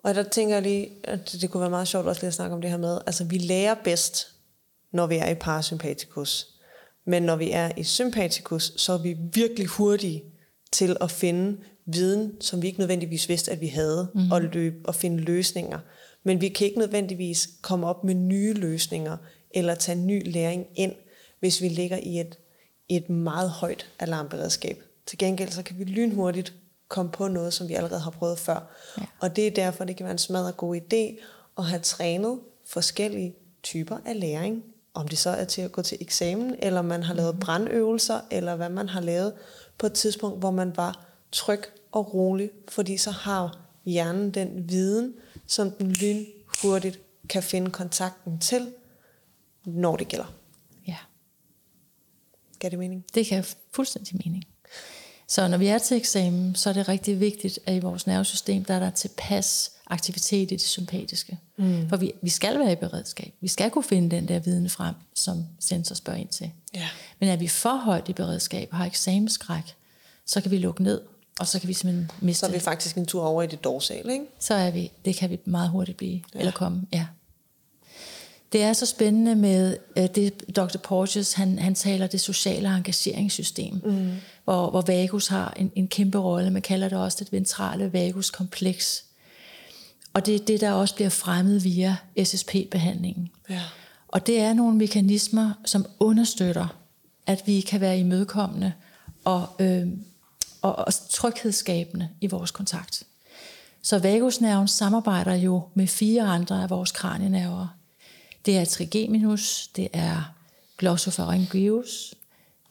Og der tænker jeg lige, at det kunne være meget sjovt også lige at snakke om det her med, altså vi lærer bedst, når vi er i parasympatikus. Men når vi er i sympatikus, så er vi virkelig hurtige til at finde viden, som vi ikke nødvendigvis vidste, at vi havde, mm. og, løbe, og finde løsninger. Men vi kan ikke nødvendigvis komme op med nye løsninger, eller tage ny læring ind, hvis vi ligger i et, et meget højt alarmberedskab. Til gengæld så kan vi lynhurtigt komme på noget, som vi allerede har prøvet før. Ja. Og det er derfor, det kan være en smadret god idé at have trænet forskellige typer af læring. Om det så er til at gå til eksamen, eller man har lavet mhm. brandøvelser, eller hvad man har lavet på et tidspunkt, hvor man var tryg og rolig, fordi så har hjernen den viden, som den lynhurtigt kan finde kontakten til, når det gælder. Ja. Gør det mening? Det kan fuldstændig mening. Så når vi er til eksamen, så er det rigtig vigtigt, at i vores nervesystem, der er der tilpas aktivitet i det sympatiske. Mm. For vi, vi skal være i beredskab. Vi skal kunne finde den der viden frem, som sensor spørger ind til. Ja. Men er vi for højt i beredskab og har eksamensskræk, så kan vi lukke ned, og så kan vi simpelthen miste Så er vi faktisk en tur over i det dorsal, ikke? Så er vi, det kan vi meget hurtigt blive, ja. eller komme, ja. Det er så spændende med uh, det, Dr. Porges, han, han taler det sociale engageringssystem, mm. hvor, hvor vagus har en, en kæmpe rolle. Man kalder det også det ventrale vaguskompleks. Og det er det, der også bliver fremmet via SSP-behandlingen. Ja. Og det er nogle mekanismer, som understøtter, at vi kan være imødekommende og, øh, og, og tryghedsskabende i vores kontakt. Så vagusnerven samarbejder jo med fire andre af vores kranienerver. Det er trigeminus, det er glossopharyngeus,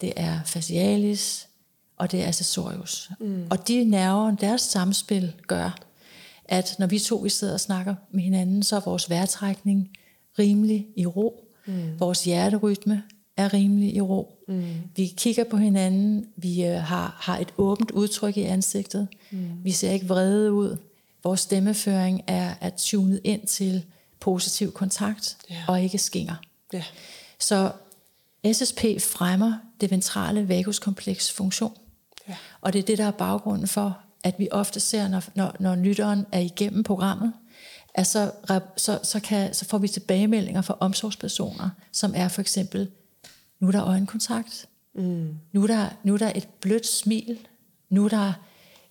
det er facialis, og det er accessorius. Mm. Og de nerver, deres samspil gør, at når vi to vi sidder og snakker med hinanden, så er vores vejrtrækning rimelig i ro. Mm. Vores hjerterytme er rimelig i ro. Mm. Vi kigger på hinanden, vi øh, har, har et åbent udtryk i ansigtet. Mm. Vi ser ikke vrede ud. Vores stemmeføring er, er tunet ind til positiv kontakt Ja. og ikke skinger. Ja. Så SSP fremmer det ventrale vaguskompleks funktion. Ja. Og det er det, der er baggrunden for, at vi ofte ser, når, når, når lytteren er igennem programmet, at så, så, så, kan, så får vi tilbagemeldinger fra omsorgspersoner, som er for eksempel, nu er der øjenkontakt, mm. nu, er der, nu er der et blødt smil, nu er der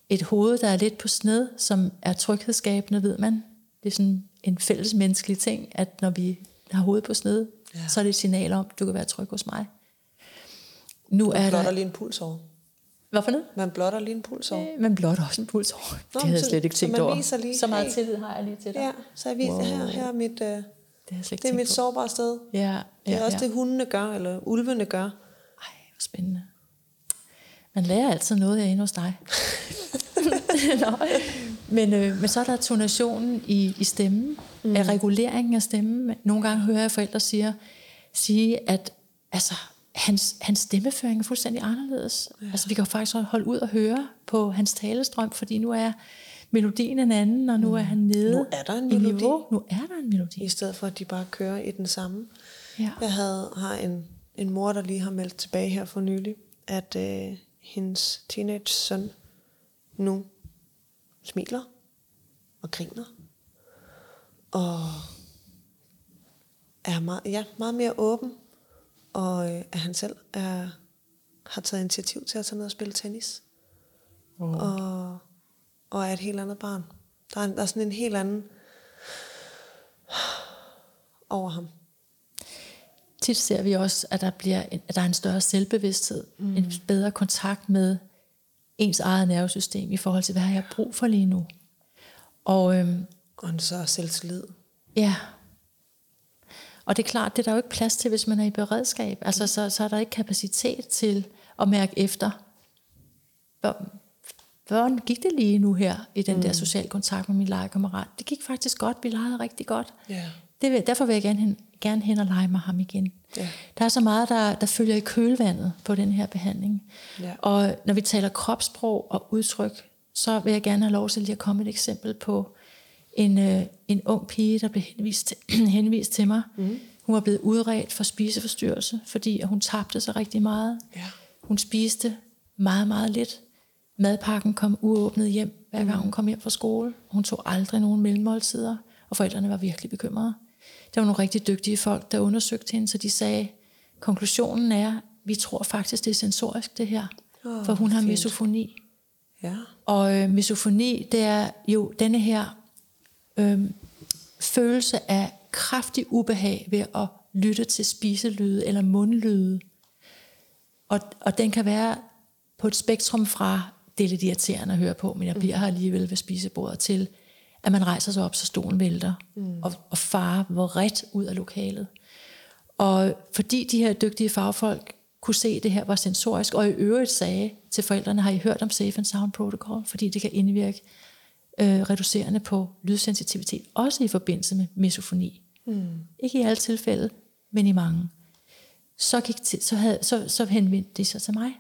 et hoved, der er lidt på sned, som er tryghedsskabende, ved man. Det er sådan en fælles menneskelig ting, at når vi har hovedet på sned, Ja. så er det et signal om, du kan være tryg hos mig. Nu er der... lige en puls over. Hvorfor noget? Man blotter lige en puls over. Øh, Men blot også en puls over. Det Nå, havde jeg så- slet ikke så tænkt man over. viser lige, så meget hey. tillid har jeg lige til dig. Ja, så jeg viser, wow. her, her er mit, øh, Det, det er mit på. sårbare sted. Ja, ja, Det er også ja. det, hundene gør, eller ulvene gør. Ej, hvor spændende. Man lærer altid noget af hos dig. [laughs] Nå. Men, øh, men så er der tonationen i, i stemmen, mm. af reguleringen af stemmen. Nogle gange hører jeg forældre siger, sige, at altså, hans, hans stemmeføring er fuldstændig anderledes. Ja. Altså, vi kan jo faktisk holde ud og høre på hans talestrøm, fordi nu er melodien en anden, og nu er han nede Nu er der en melodi. niveau. Nu er der en melodi. I stedet for, at de bare kører i den samme. Ja. Jeg havde, har en, en mor, der lige har meldt tilbage her for nylig, at øh, hendes teenage søn nu smiler og griner. Og er meget, ja, meget mere åben. Og øh, at han selv er, har taget initiativ til at tage ned og spille tennis. Oh. Og, og er et helt andet barn. Der er, der er sådan en helt anden over ham. tit ser vi også, at der, bliver en, at der er en større selvbevidsthed, mm. en bedre kontakt med ens eget nervesystem i forhold til, hvad har jeg brug for lige nu. Og øhm, Og en så selvtillid. ja, og det er klart, det er der jo ikke plads til, hvis man er i beredskab. Altså, så, så er der ikke kapacitet til at mærke efter, hvor, hvordan gik det lige nu her i den mm. der sociale kontakt med min legekammerat? Det gik faktisk godt, vi legede rigtig godt. Ja. Det vil, derfor vil jeg gerne hen, gerne hen og lege med ham igen. Ja. Der er så meget, der, der følger i kølvandet på den her behandling. Ja. Og når vi taler kropssprog og udtryk, så vil jeg gerne have lov til lige at komme et eksempel på en, øh, en ung pige, der blev henvist til, [clears throat] henvist til mig. Mm. Hun var blevet udredt for spiseforstyrrelse, fordi at hun tabte sig rigtig meget. Ja. Hun spiste meget, meget lidt. Madpakken kom uåbnet hjem, hver gang hun kom hjem fra skole. Hun tog aldrig nogen mellemmåltider, og forældrene var virkelig bekymrede. Der var nogle rigtig dygtige folk, der undersøgte hende, så de sagde, konklusionen er, vi tror faktisk, det er sensorisk det her, Åh, for hun har fint. misofoni. Ja. Og øh, misofoni, det er jo denne her øh, følelse af kraftig ubehag ved at lytte til spiselyde eller mundlyde. Og, og den kan være på et spektrum fra, det er lidt irriterende at høre på, men jeg bliver her alligevel ved spisebordet, til at man rejser sig op, så stolen vælter, mm. og, og farer vredt ud af lokalet. Og fordi de her dygtige fagfolk kunne se, at det her var sensorisk, og i øvrigt sagde til forældrene, har I hørt om Safe and Sound Protocol, fordi det kan indvirke øh, reducerende på lydsensitivitet, også i forbindelse med misofoni. Mm. Ikke i alle tilfælde, men i mange. Så, gik til, så, havde, så, så henvendte de sig til mig.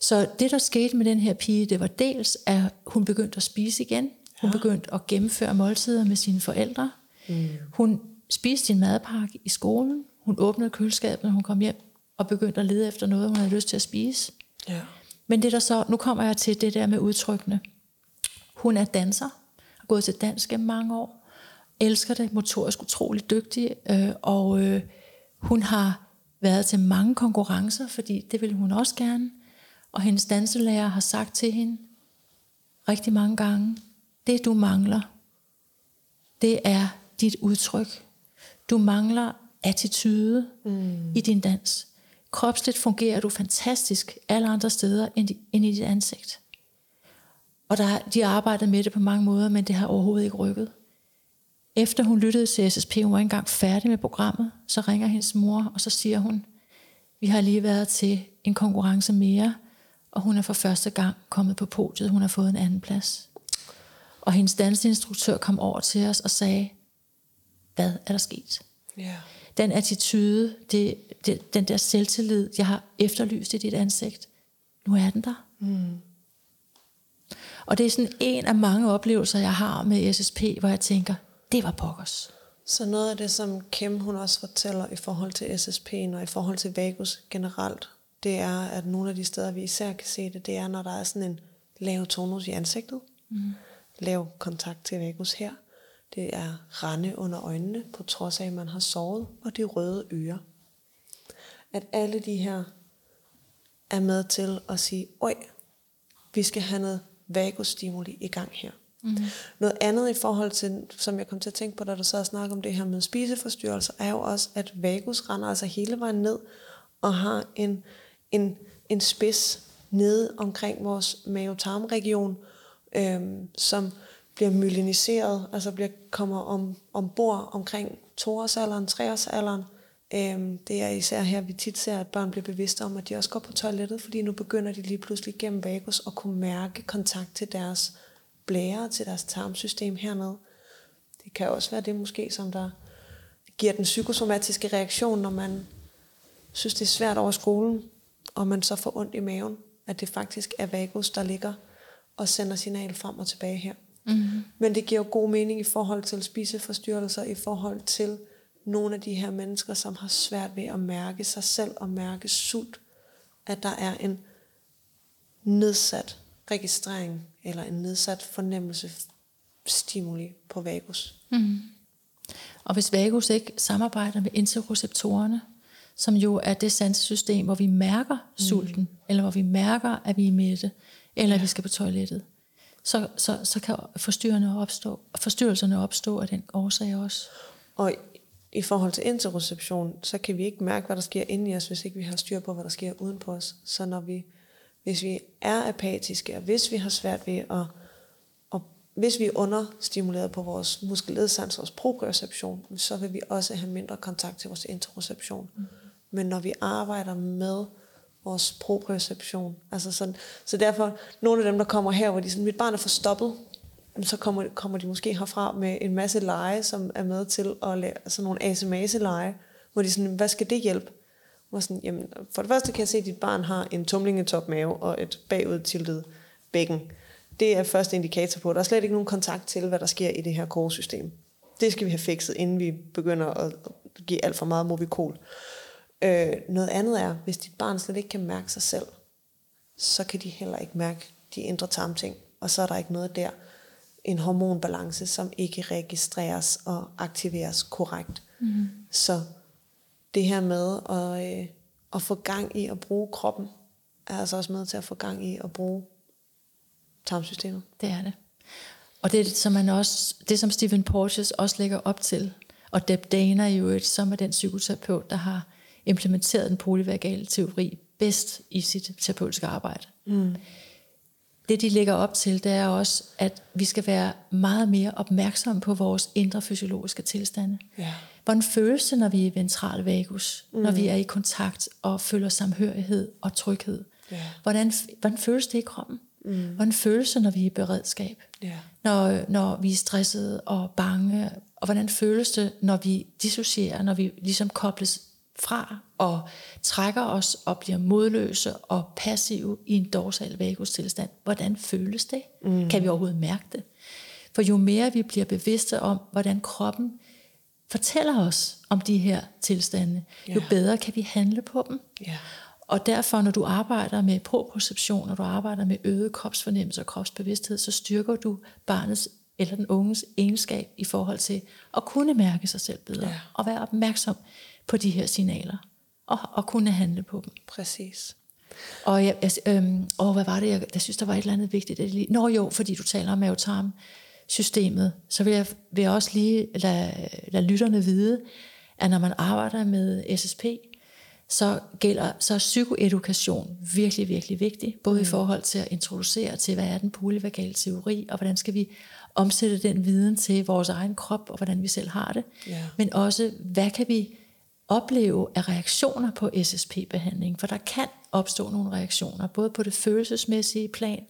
Så det, der skete med den her pige, det var dels, at hun begyndte at spise igen. Hun begyndte at gennemføre måltider med sine forældre. Mm. Hun spiste sin madpakke i skolen. Hun åbnede køleskabet, når hun kom hjem, og begyndte at lede efter noget, hun havde lyst til at spise. Ja. Men det der så, nu kommer jeg til det der med udtrykkene. Hun er danser, har gået til dansk i mange år, elsker det, motorisk utrolig dygtig, øh, og øh, hun har været til mange konkurrencer, fordi det ville hun også gerne. Og hendes danselærer har sagt til hende rigtig mange gange, det du mangler, det er dit udtryk. Du mangler attitude mm. i din dans. Kropsligt fungerer du fantastisk alle andre steder end, end i dit ansigt. Og der, de har arbejdet med det på mange måder, men det har overhovedet ikke rykket. Efter hun lyttede til SSP, hun var ikke engang færdig med programmet, så ringer hendes mor, og så siger hun, vi har lige været til en konkurrence mere, og hun er for første gang kommet på podiet. Hun har fået en anden plads. Og hendes danseinstruktør kom over til os og sagde, hvad er der sket? Ja. Den attitude, det, det, den der selvtillid, jeg har efterlyst i dit ansigt, nu er den der. Mm. Og det er sådan en af mange oplevelser, jeg har med SSP, hvor jeg tænker, det var pokkers. Så noget af det, som Kim hun også fortæller i forhold til SSP'en og i forhold til Vagus generelt, det er, at nogle af de steder, vi især kan se det, det er, når der er sådan en lav tonus i ansigtet, mm. lav kontakt til Vagus her, det er rande under øjnene, på trods af, at man har sovet, og de røde ører. At alle de her er med til at sige, oj, vi skal have noget vagustimuli i gang her. Mm. Noget andet i forhold til, som jeg kom til at tænke på, da du sad og snakkede om det her med spiseforstyrrelser, er jo også, at vagus render altså hele vejen ned og har en, en, en spids nede omkring vores mavetarmregion, øhm, som bliver myeliniseret, altså bliver, kommer om, ombord omkring toårsalderen, treårsalderen. Øhm, det er især her, vi tit ser, at børn bliver bevidste om, at de også går på toilettet, fordi nu begynder de lige pludselig gennem vagus at kunne mærke kontakt til deres blære, til deres tarmsystem hernede. Det kan også være det måske, som der giver den psykosomatiske reaktion, når man synes, det er svært over skolen, og man så får ondt i maven, at det faktisk er vagus, der ligger og sender signal frem og tilbage her. Mm-hmm. Men det giver jo god mening i forhold til spiseforstyrrelser, i forhold til nogle af de her mennesker, som har svært ved at mærke sig selv og mærke sult, at der er en nedsat registrering eller en nedsat fornemmelse stimuli på vagus. Mm. Og hvis vagus ikke samarbejder med interoceptorerne, som jo er det sansesystem, hvor vi mærker mm. sulten, eller hvor vi mærker, at vi er mætte, eller ja. at vi skal på toilettet, så, så, så kan forstyrrelserne opstå, forstyrrelserne opstå af den årsag også. Og i forhold til interoception, så kan vi ikke mærke, hvad der sker inde i os, hvis ikke vi har styr på, hvad der sker uden på os. Så når vi, hvis vi er apatiske, og hvis vi har svært ved at, og hvis vi er understimuleret på vores muskelledsans, vores proprioception, så vil vi også have mindre kontakt til vores interoception. Mm. Men når vi arbejder med vores proprioception. Altså sådan, så derfor, nogle af dem, der kommer her, hvor de sådan, mit barn er forstoppet, så kommer, kommer de måske herfra med en masse lege, som er med til at lære sådan nogle asemase lege, hvor de sådan, hvad skal det hjælpe? Hvor sådan, jamen, for det første kan jeg se, at dit barn har en tumlingetop mave og et bagudtiltet bækken. Det er første indikator på, at der er slet ikke nogen kontakt til, hvad der sker i det her koresystem. Det skal vi have fikset, inden vi begynder at give alt for meget movikol. Øh, noget andet er, hvis dit barn slet ikke kan mærke sig selv, så kan de heller ikke mærke de indre tarmting, og så er der ikke noget der. En hormonbalance, som ikke registreres og aktiveres korrekt. Mm. Så det her med at, øh, at få gang i at bruge kroppen, er altså også med til at få gang i at bruge tarmsystemet. Det er det. Og det, som man også, det som Stephen Porges også lægger op til, og Deb Dana jo et, som er den psykoterapeut, der har implementeret den polyvagale teori bedst i sit terapeutiske arbejde. Mm. Det de lægger op til, det er også, at vi skal være meget mere opmærksomme på vores indre fysiologiske tilstande. Ja. Hvordan føles det, når vi er i ventral vagus? Mm. Når vi er i kontakt og føler samhørighed og tryghed? Ja. Hvordan, hvordan føles det i kroppen? Mm. Hvordan føles det, når vi er i beredskab? Ja. Når, når vi er stressede og bange? Og hvordan føles det, når vi dissocierer, når vi ligesom kobles fra og trækker os og bliver modløse og passive i en dorsal vagus tilstand. Hvordan føles det? Mm. Kan vi overhovedet mærke det? For jo mere vi bliver bevidste om, hvordan kroppen fortæller os om de her tilstande, yeah. jo bedre kan vi handle på dem. Yeah. Og derfor, når du arbejder med proprioception, når du arbejder med øget kropsfornemmelse og kropsbevidsthed, så styrker du barnets eller den unges egenskab i forhold til at kunne mærke sig selv bedre yeah. og være opmærksom på de her signaler, og, og kunne handle på dem. Præcis. Og jeg, jeg, øhm, og hvad var det, jeg, jeg synes, der var et eller andet vigtigt. At lige, nå jo, fordi du taler om mavetarm systemet, så vil jeg, vil jeg også lige lade, lade lytterne vide, at når man arbejder med SSP, så gælder så er psykoedukation virkelig, virkelig vigtig, både mm. i forhold til at introducere til, hvad er den polyvagale teori, og hvordan skal vi omsætte den viden til vores egen krop, og hvordan vi selv har det, yeah. men også, hvad kan vi opleve af reaktioner på SSP-behandling, for der kan opstå nogle reaktioner, både på det følelsesmæssige plan,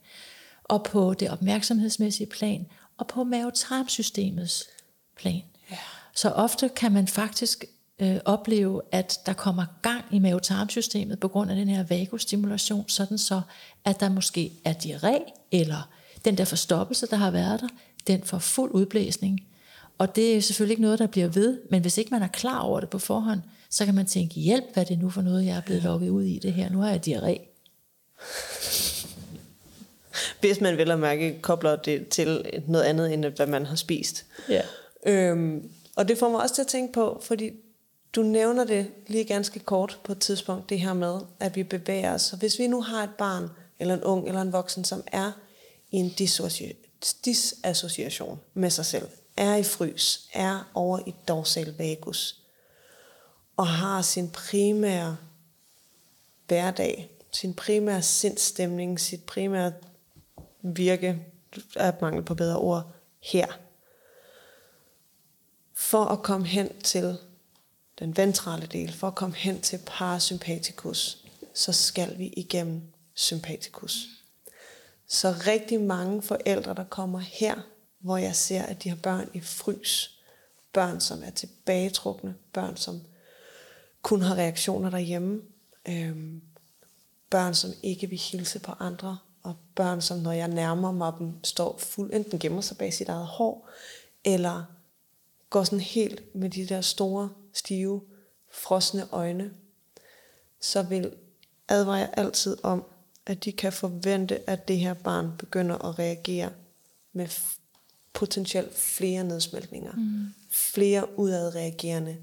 og på det opmærksomhedsmæssige plan, og på mavetarmsystemets plan. Ja. Så ofte kan man faktisk øh, opleve, at der kommer gang i mavetarmsystemet på grund af den her vagustimulation, sådan så, at der måske er diarré, eller den der forstoppelse, der har været der, den får fuld udblæsning. Og det er selvfølgelig ikke noget, der bliver ved, men hvis ikke man er klar over det på forhånd, så kan man tænke, hjælp, hvad er det nu for noget, jeg er blevet lukket ud i det her. Nu har jeg diarré. Hvis man vel at mærke kobler det til noget andet, end hvad man har spist. Ja. Øhm, og det får mig også til at tænke på, fordi du nævner det lige ganske kort på et tidspunkt, det her med, at vi bevæger os. Så hvis vi nu har et barn, eller en ung, eller en voksen, som er i en disassociation med sig selv, er i frys, er over i dorsal vagus, og har sin primære hverdag, sin primære sindstemning, sit primære virke, er mangel på bedre ord, her. For at komme hen til den ventrale del, for at komme hen til parasympatikus, så skal vi igennem sympatikus. Så rigtig mange forældre, der kommer her, hvor jeg ser, at de har børn i frys, børn, som er tilbagetrukne, børn, som kun har reaktioner derhjemme, øhm, børn, som ikke vil hilse på andre, og børn, som når jeg nærmer mig dem, står fuld, enten gemmer sig bag sit eget hår, eller går sådan helt med de der store, stive, frosne øjne, så vil advare jeg altid om, at de kan forvente, at det her barn begynder at reagere med potentielt flere nedsmeltninger, mm. flere udadreagerende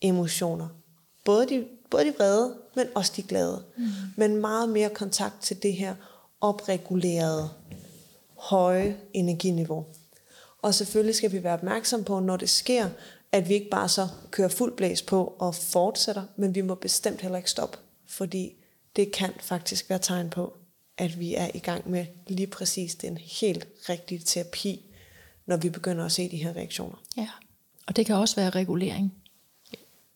emotioner. Både de, både de vrede, men også de glade. Mm. Men meget mere kontakt til det her opregulerede, høje energiniveau. Og selvfølgelig skal vi være opmærksom på, når det sker, at vi ikke bare så kører fuld blæs på og fortsætter, men vi må bestemt heller ikke stoppe, fordi det kan faktisk være tegn på, at vi er i gang med lige præcis den helt rigtige terapi, når vi begynder at se de her reaktioner. Ja, og det kan også være regulering.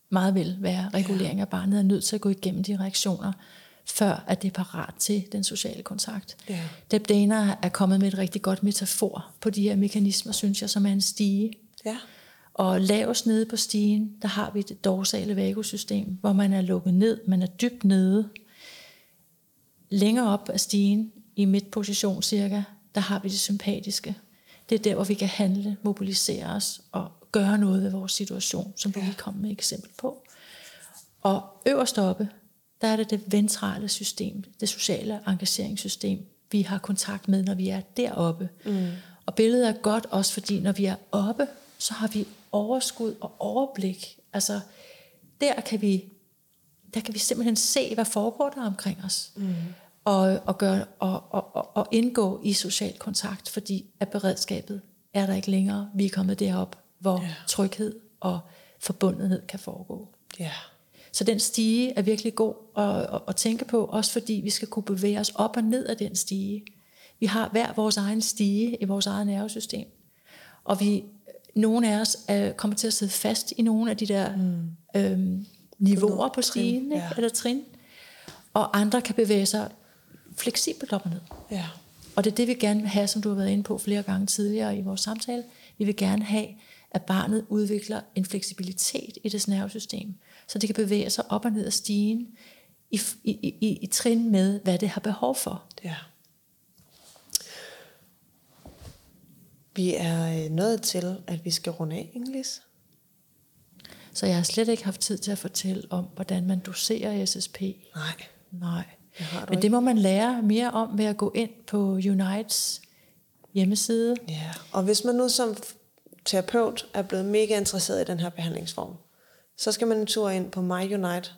Meget vel være regulering, at barnet er nødt til at gå igennem de reaktioner, før at det er parat til den sociale kontakt. Ja. Deb Dana er kommet med et rigtig godt metafor på de her mekanismer, synes jeg, som er en stige. Ja. Og lavest nede på stigen, der har vi det dorsale vagusystem, hvor man er lukket ned, man er dybt nede. Længere op af stigen, i midtposition cirka, der har vi det sympatiske. Det er der, hvor vi kan handle, mobilisere os og gøre noget ved vores situation, som du ja. lige kom med et eksempel på. Og øverst oppe, der er det det ventrale system, det sociale engageringssystem, vi har kontakt med, når vi er deroppe. Mm. Og billedet er godt også, fordi når vi er oppe, så har vi overskud og overblik. Altså, der kan vi, der kan vi simpelthen se, hvad foregår der omkring os. Mm. Og, og, gøre, og, og, og indgå i social kontakt, fordi at beredskabet er der ikke længere. Vi er kommet derop, hvor yeah. tryghed og forbundethed kan foregå. Yeah. Så den stige er virkelig god at, at, at tænke på, også fordi vi skal kunne bevæge os op og ned af den stige. Vi har hver vores egen stige i vores eget nervesystem. Og vi, nogle af os er, kommer til at sidde fast i nogle af de der mm. øhm, niveauer på stigen, ja. eller trin. Og andre kan bevæge sig fleksibelt op og ned. Ja. Og det er det, vi gerne vil have, som du har været inde på flere gange tidligere i vores samtale. Vi vil gerne have, at barnet udvikler en fleksibilitet i det nervesystem, så det kan bevæge sig op og ned ad stigen i, i, i, i trin med, hvad det har behov for. Ja. Vi er øh, nået til, at vi skal runde af, Inglis. Så jeg har slet ikke haft tid til at fortælle om, hvordan man doserer SSP. Nej. Nej. Det Men det må man lære mere om ved at gå ind på Unites hjemmeside. Ja, og hvis man nu som terapeut er blevet mega interesseret i den her behandlingsform, så skal man en tur ind på MyUnite,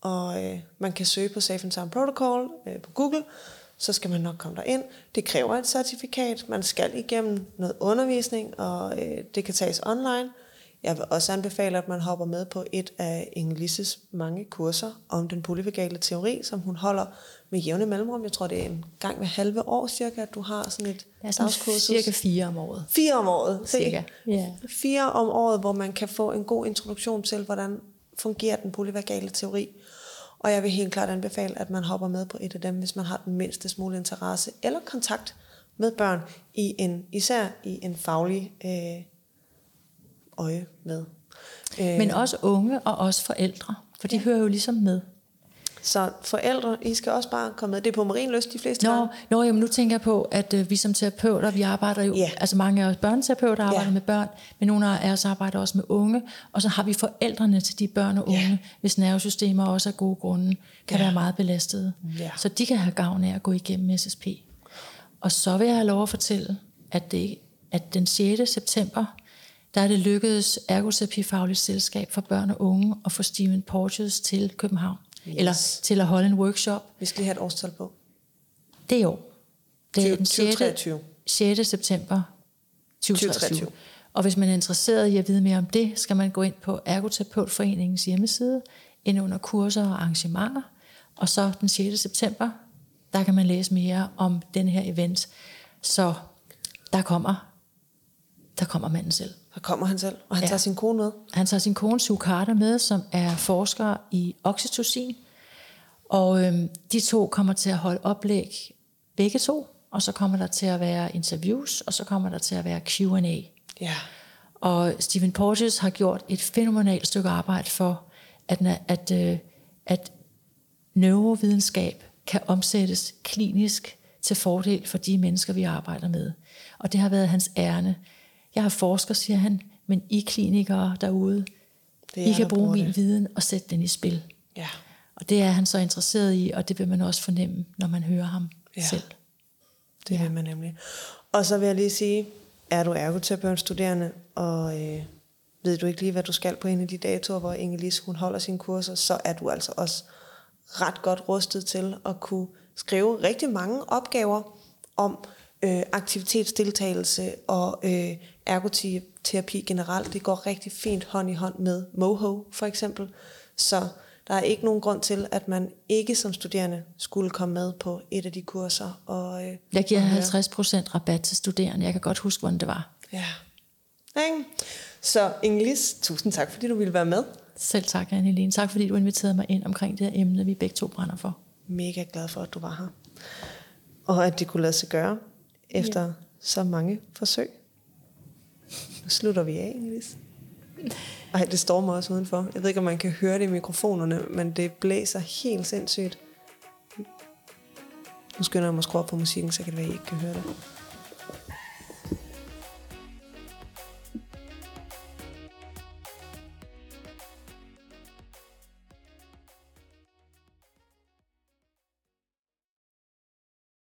og øh, man kan søge på Safe and Sound Protocol øh, på Google, så skal man nok komme derind. Det kræver et certifikat, man skal igennem noget undervisning, og øh, det kan tages online. Jeg vil også anbefale, at man hopper med på et af Ingelises mange kurser om den polyvagale teori, som hun holder med jævne mellemrum. Jeg tror, det er en gang hver halve år cirka, at du har sådan et ja, sådan dagskursus. cirka fire om året. Fire om året. Cirka. Yeah. Fire om året, hvor man kan få en god introduktion til, hvordan fungerer den polyvagale teori. Og jeg vil helt klart anbefale, at man hopper med på et af dem, hvis man har den mindste smule interesse eller kontakt med børn, i en, især i en faglig øh, øje med. Øh, Men også unge og også forældre, for de ja. hører jo ligesom med. Så forældre, I skal også bare komme med. Det er på Marienlyst, de fleste Nå, nå jamen, nu tænker jeg på, at øh, vi som terapeuter, vi arbejder jo, yeah. altså mange af os børneterapeuter arbejder yeah. med børn, men nogle af os arbejder også med unge, og så har vi forældrene til de børn og unge, yeah. hvis nervesystemer også af gode grunde kan yeah. være meget belastede. Yeah. Så de kan have gavn af at gå igennem SSP. Og så vil jeg have lov at fortælle, at, det, at den 6. september, der er det lykkedes Ergoterapifagligt Selskab for Børn og Unge at få Stephen Porges til København yes. eller til at holde en workshop. Vi skal lige have et årstal på. Det er år. Det er 20, den 6. 2023. 6. september 2023. 2023. Og hvis man er interesseret i at vide mere om det, skal man gå ind på Ergoterapeutforeningens hjemmeside, ind under kurser og arrangementer. Og så den 6. september, der kan man læse mere om den her event. Så der kommer, der kommer manden selv. Der kommer han selv, og han ja. tager sin kone med. Han tager sin kone Sue Carter med, som er forsker i oxytocin. Og øhm, de to kommer til at holde oplæg begge to, og så kommer der til at være interviews, og så kommer der til at være Q&A. Ja. Og Stephen Porges har gjort et fænomenalt stykke arbejde for, at, at, øh, at neurovidenskab kan omsættes klinisk til fordel for de mennesker, vi arbejder med. Og det har været hans ærne. Jeg har forsker, siger han, men I klinikere derude, det I kan bruge min det. viden og sætte den i spil. Ja. Og det er han så interesseret i, og det vil man også fornemme, når man hører ham ja. selv. Det ja. vil man nemlig. Og så vil jeg lige sige, er du ergoterapeut studerende, og øh, ved du ikke lige, hvad du skal på en af de datoer, hvor Inge hun holder sine kurser, så er du altså også ret godt rustet til at kunne skrive rigtig mange opgaver om øh, aktivitetsdeltagelse og øh, ergoterapi generelt. Det går rigtig fint hånd i hånd med MOHO for eksempel. Så der er ikke nogen grund til, at man ikke som studerende skulle komme med på et af de kurser. Og, øh, jeg giver 50% rabat til studerende. Jeg kan godt huske, hvordan det var. Ja. Så Inglis, tusind tak, fordi du ville være med. Selv tak, Anne Tak, fordi du inviterede mig ind omkring det her emne, vi begge to brænder for. Mega glad for, at du var her. Og at det kunne lade sig gøre efter ja. så mange forsøg. Nu slutter vi af, Elis. Ej, det stormer også udenfor. Jeg ved ikke, om man kan høre det i mikrofonerne, men det blæser helt sindssygt. Nu skynder jeg mig at skrue op på musikken, så kan det være, at I ikke kan høre det.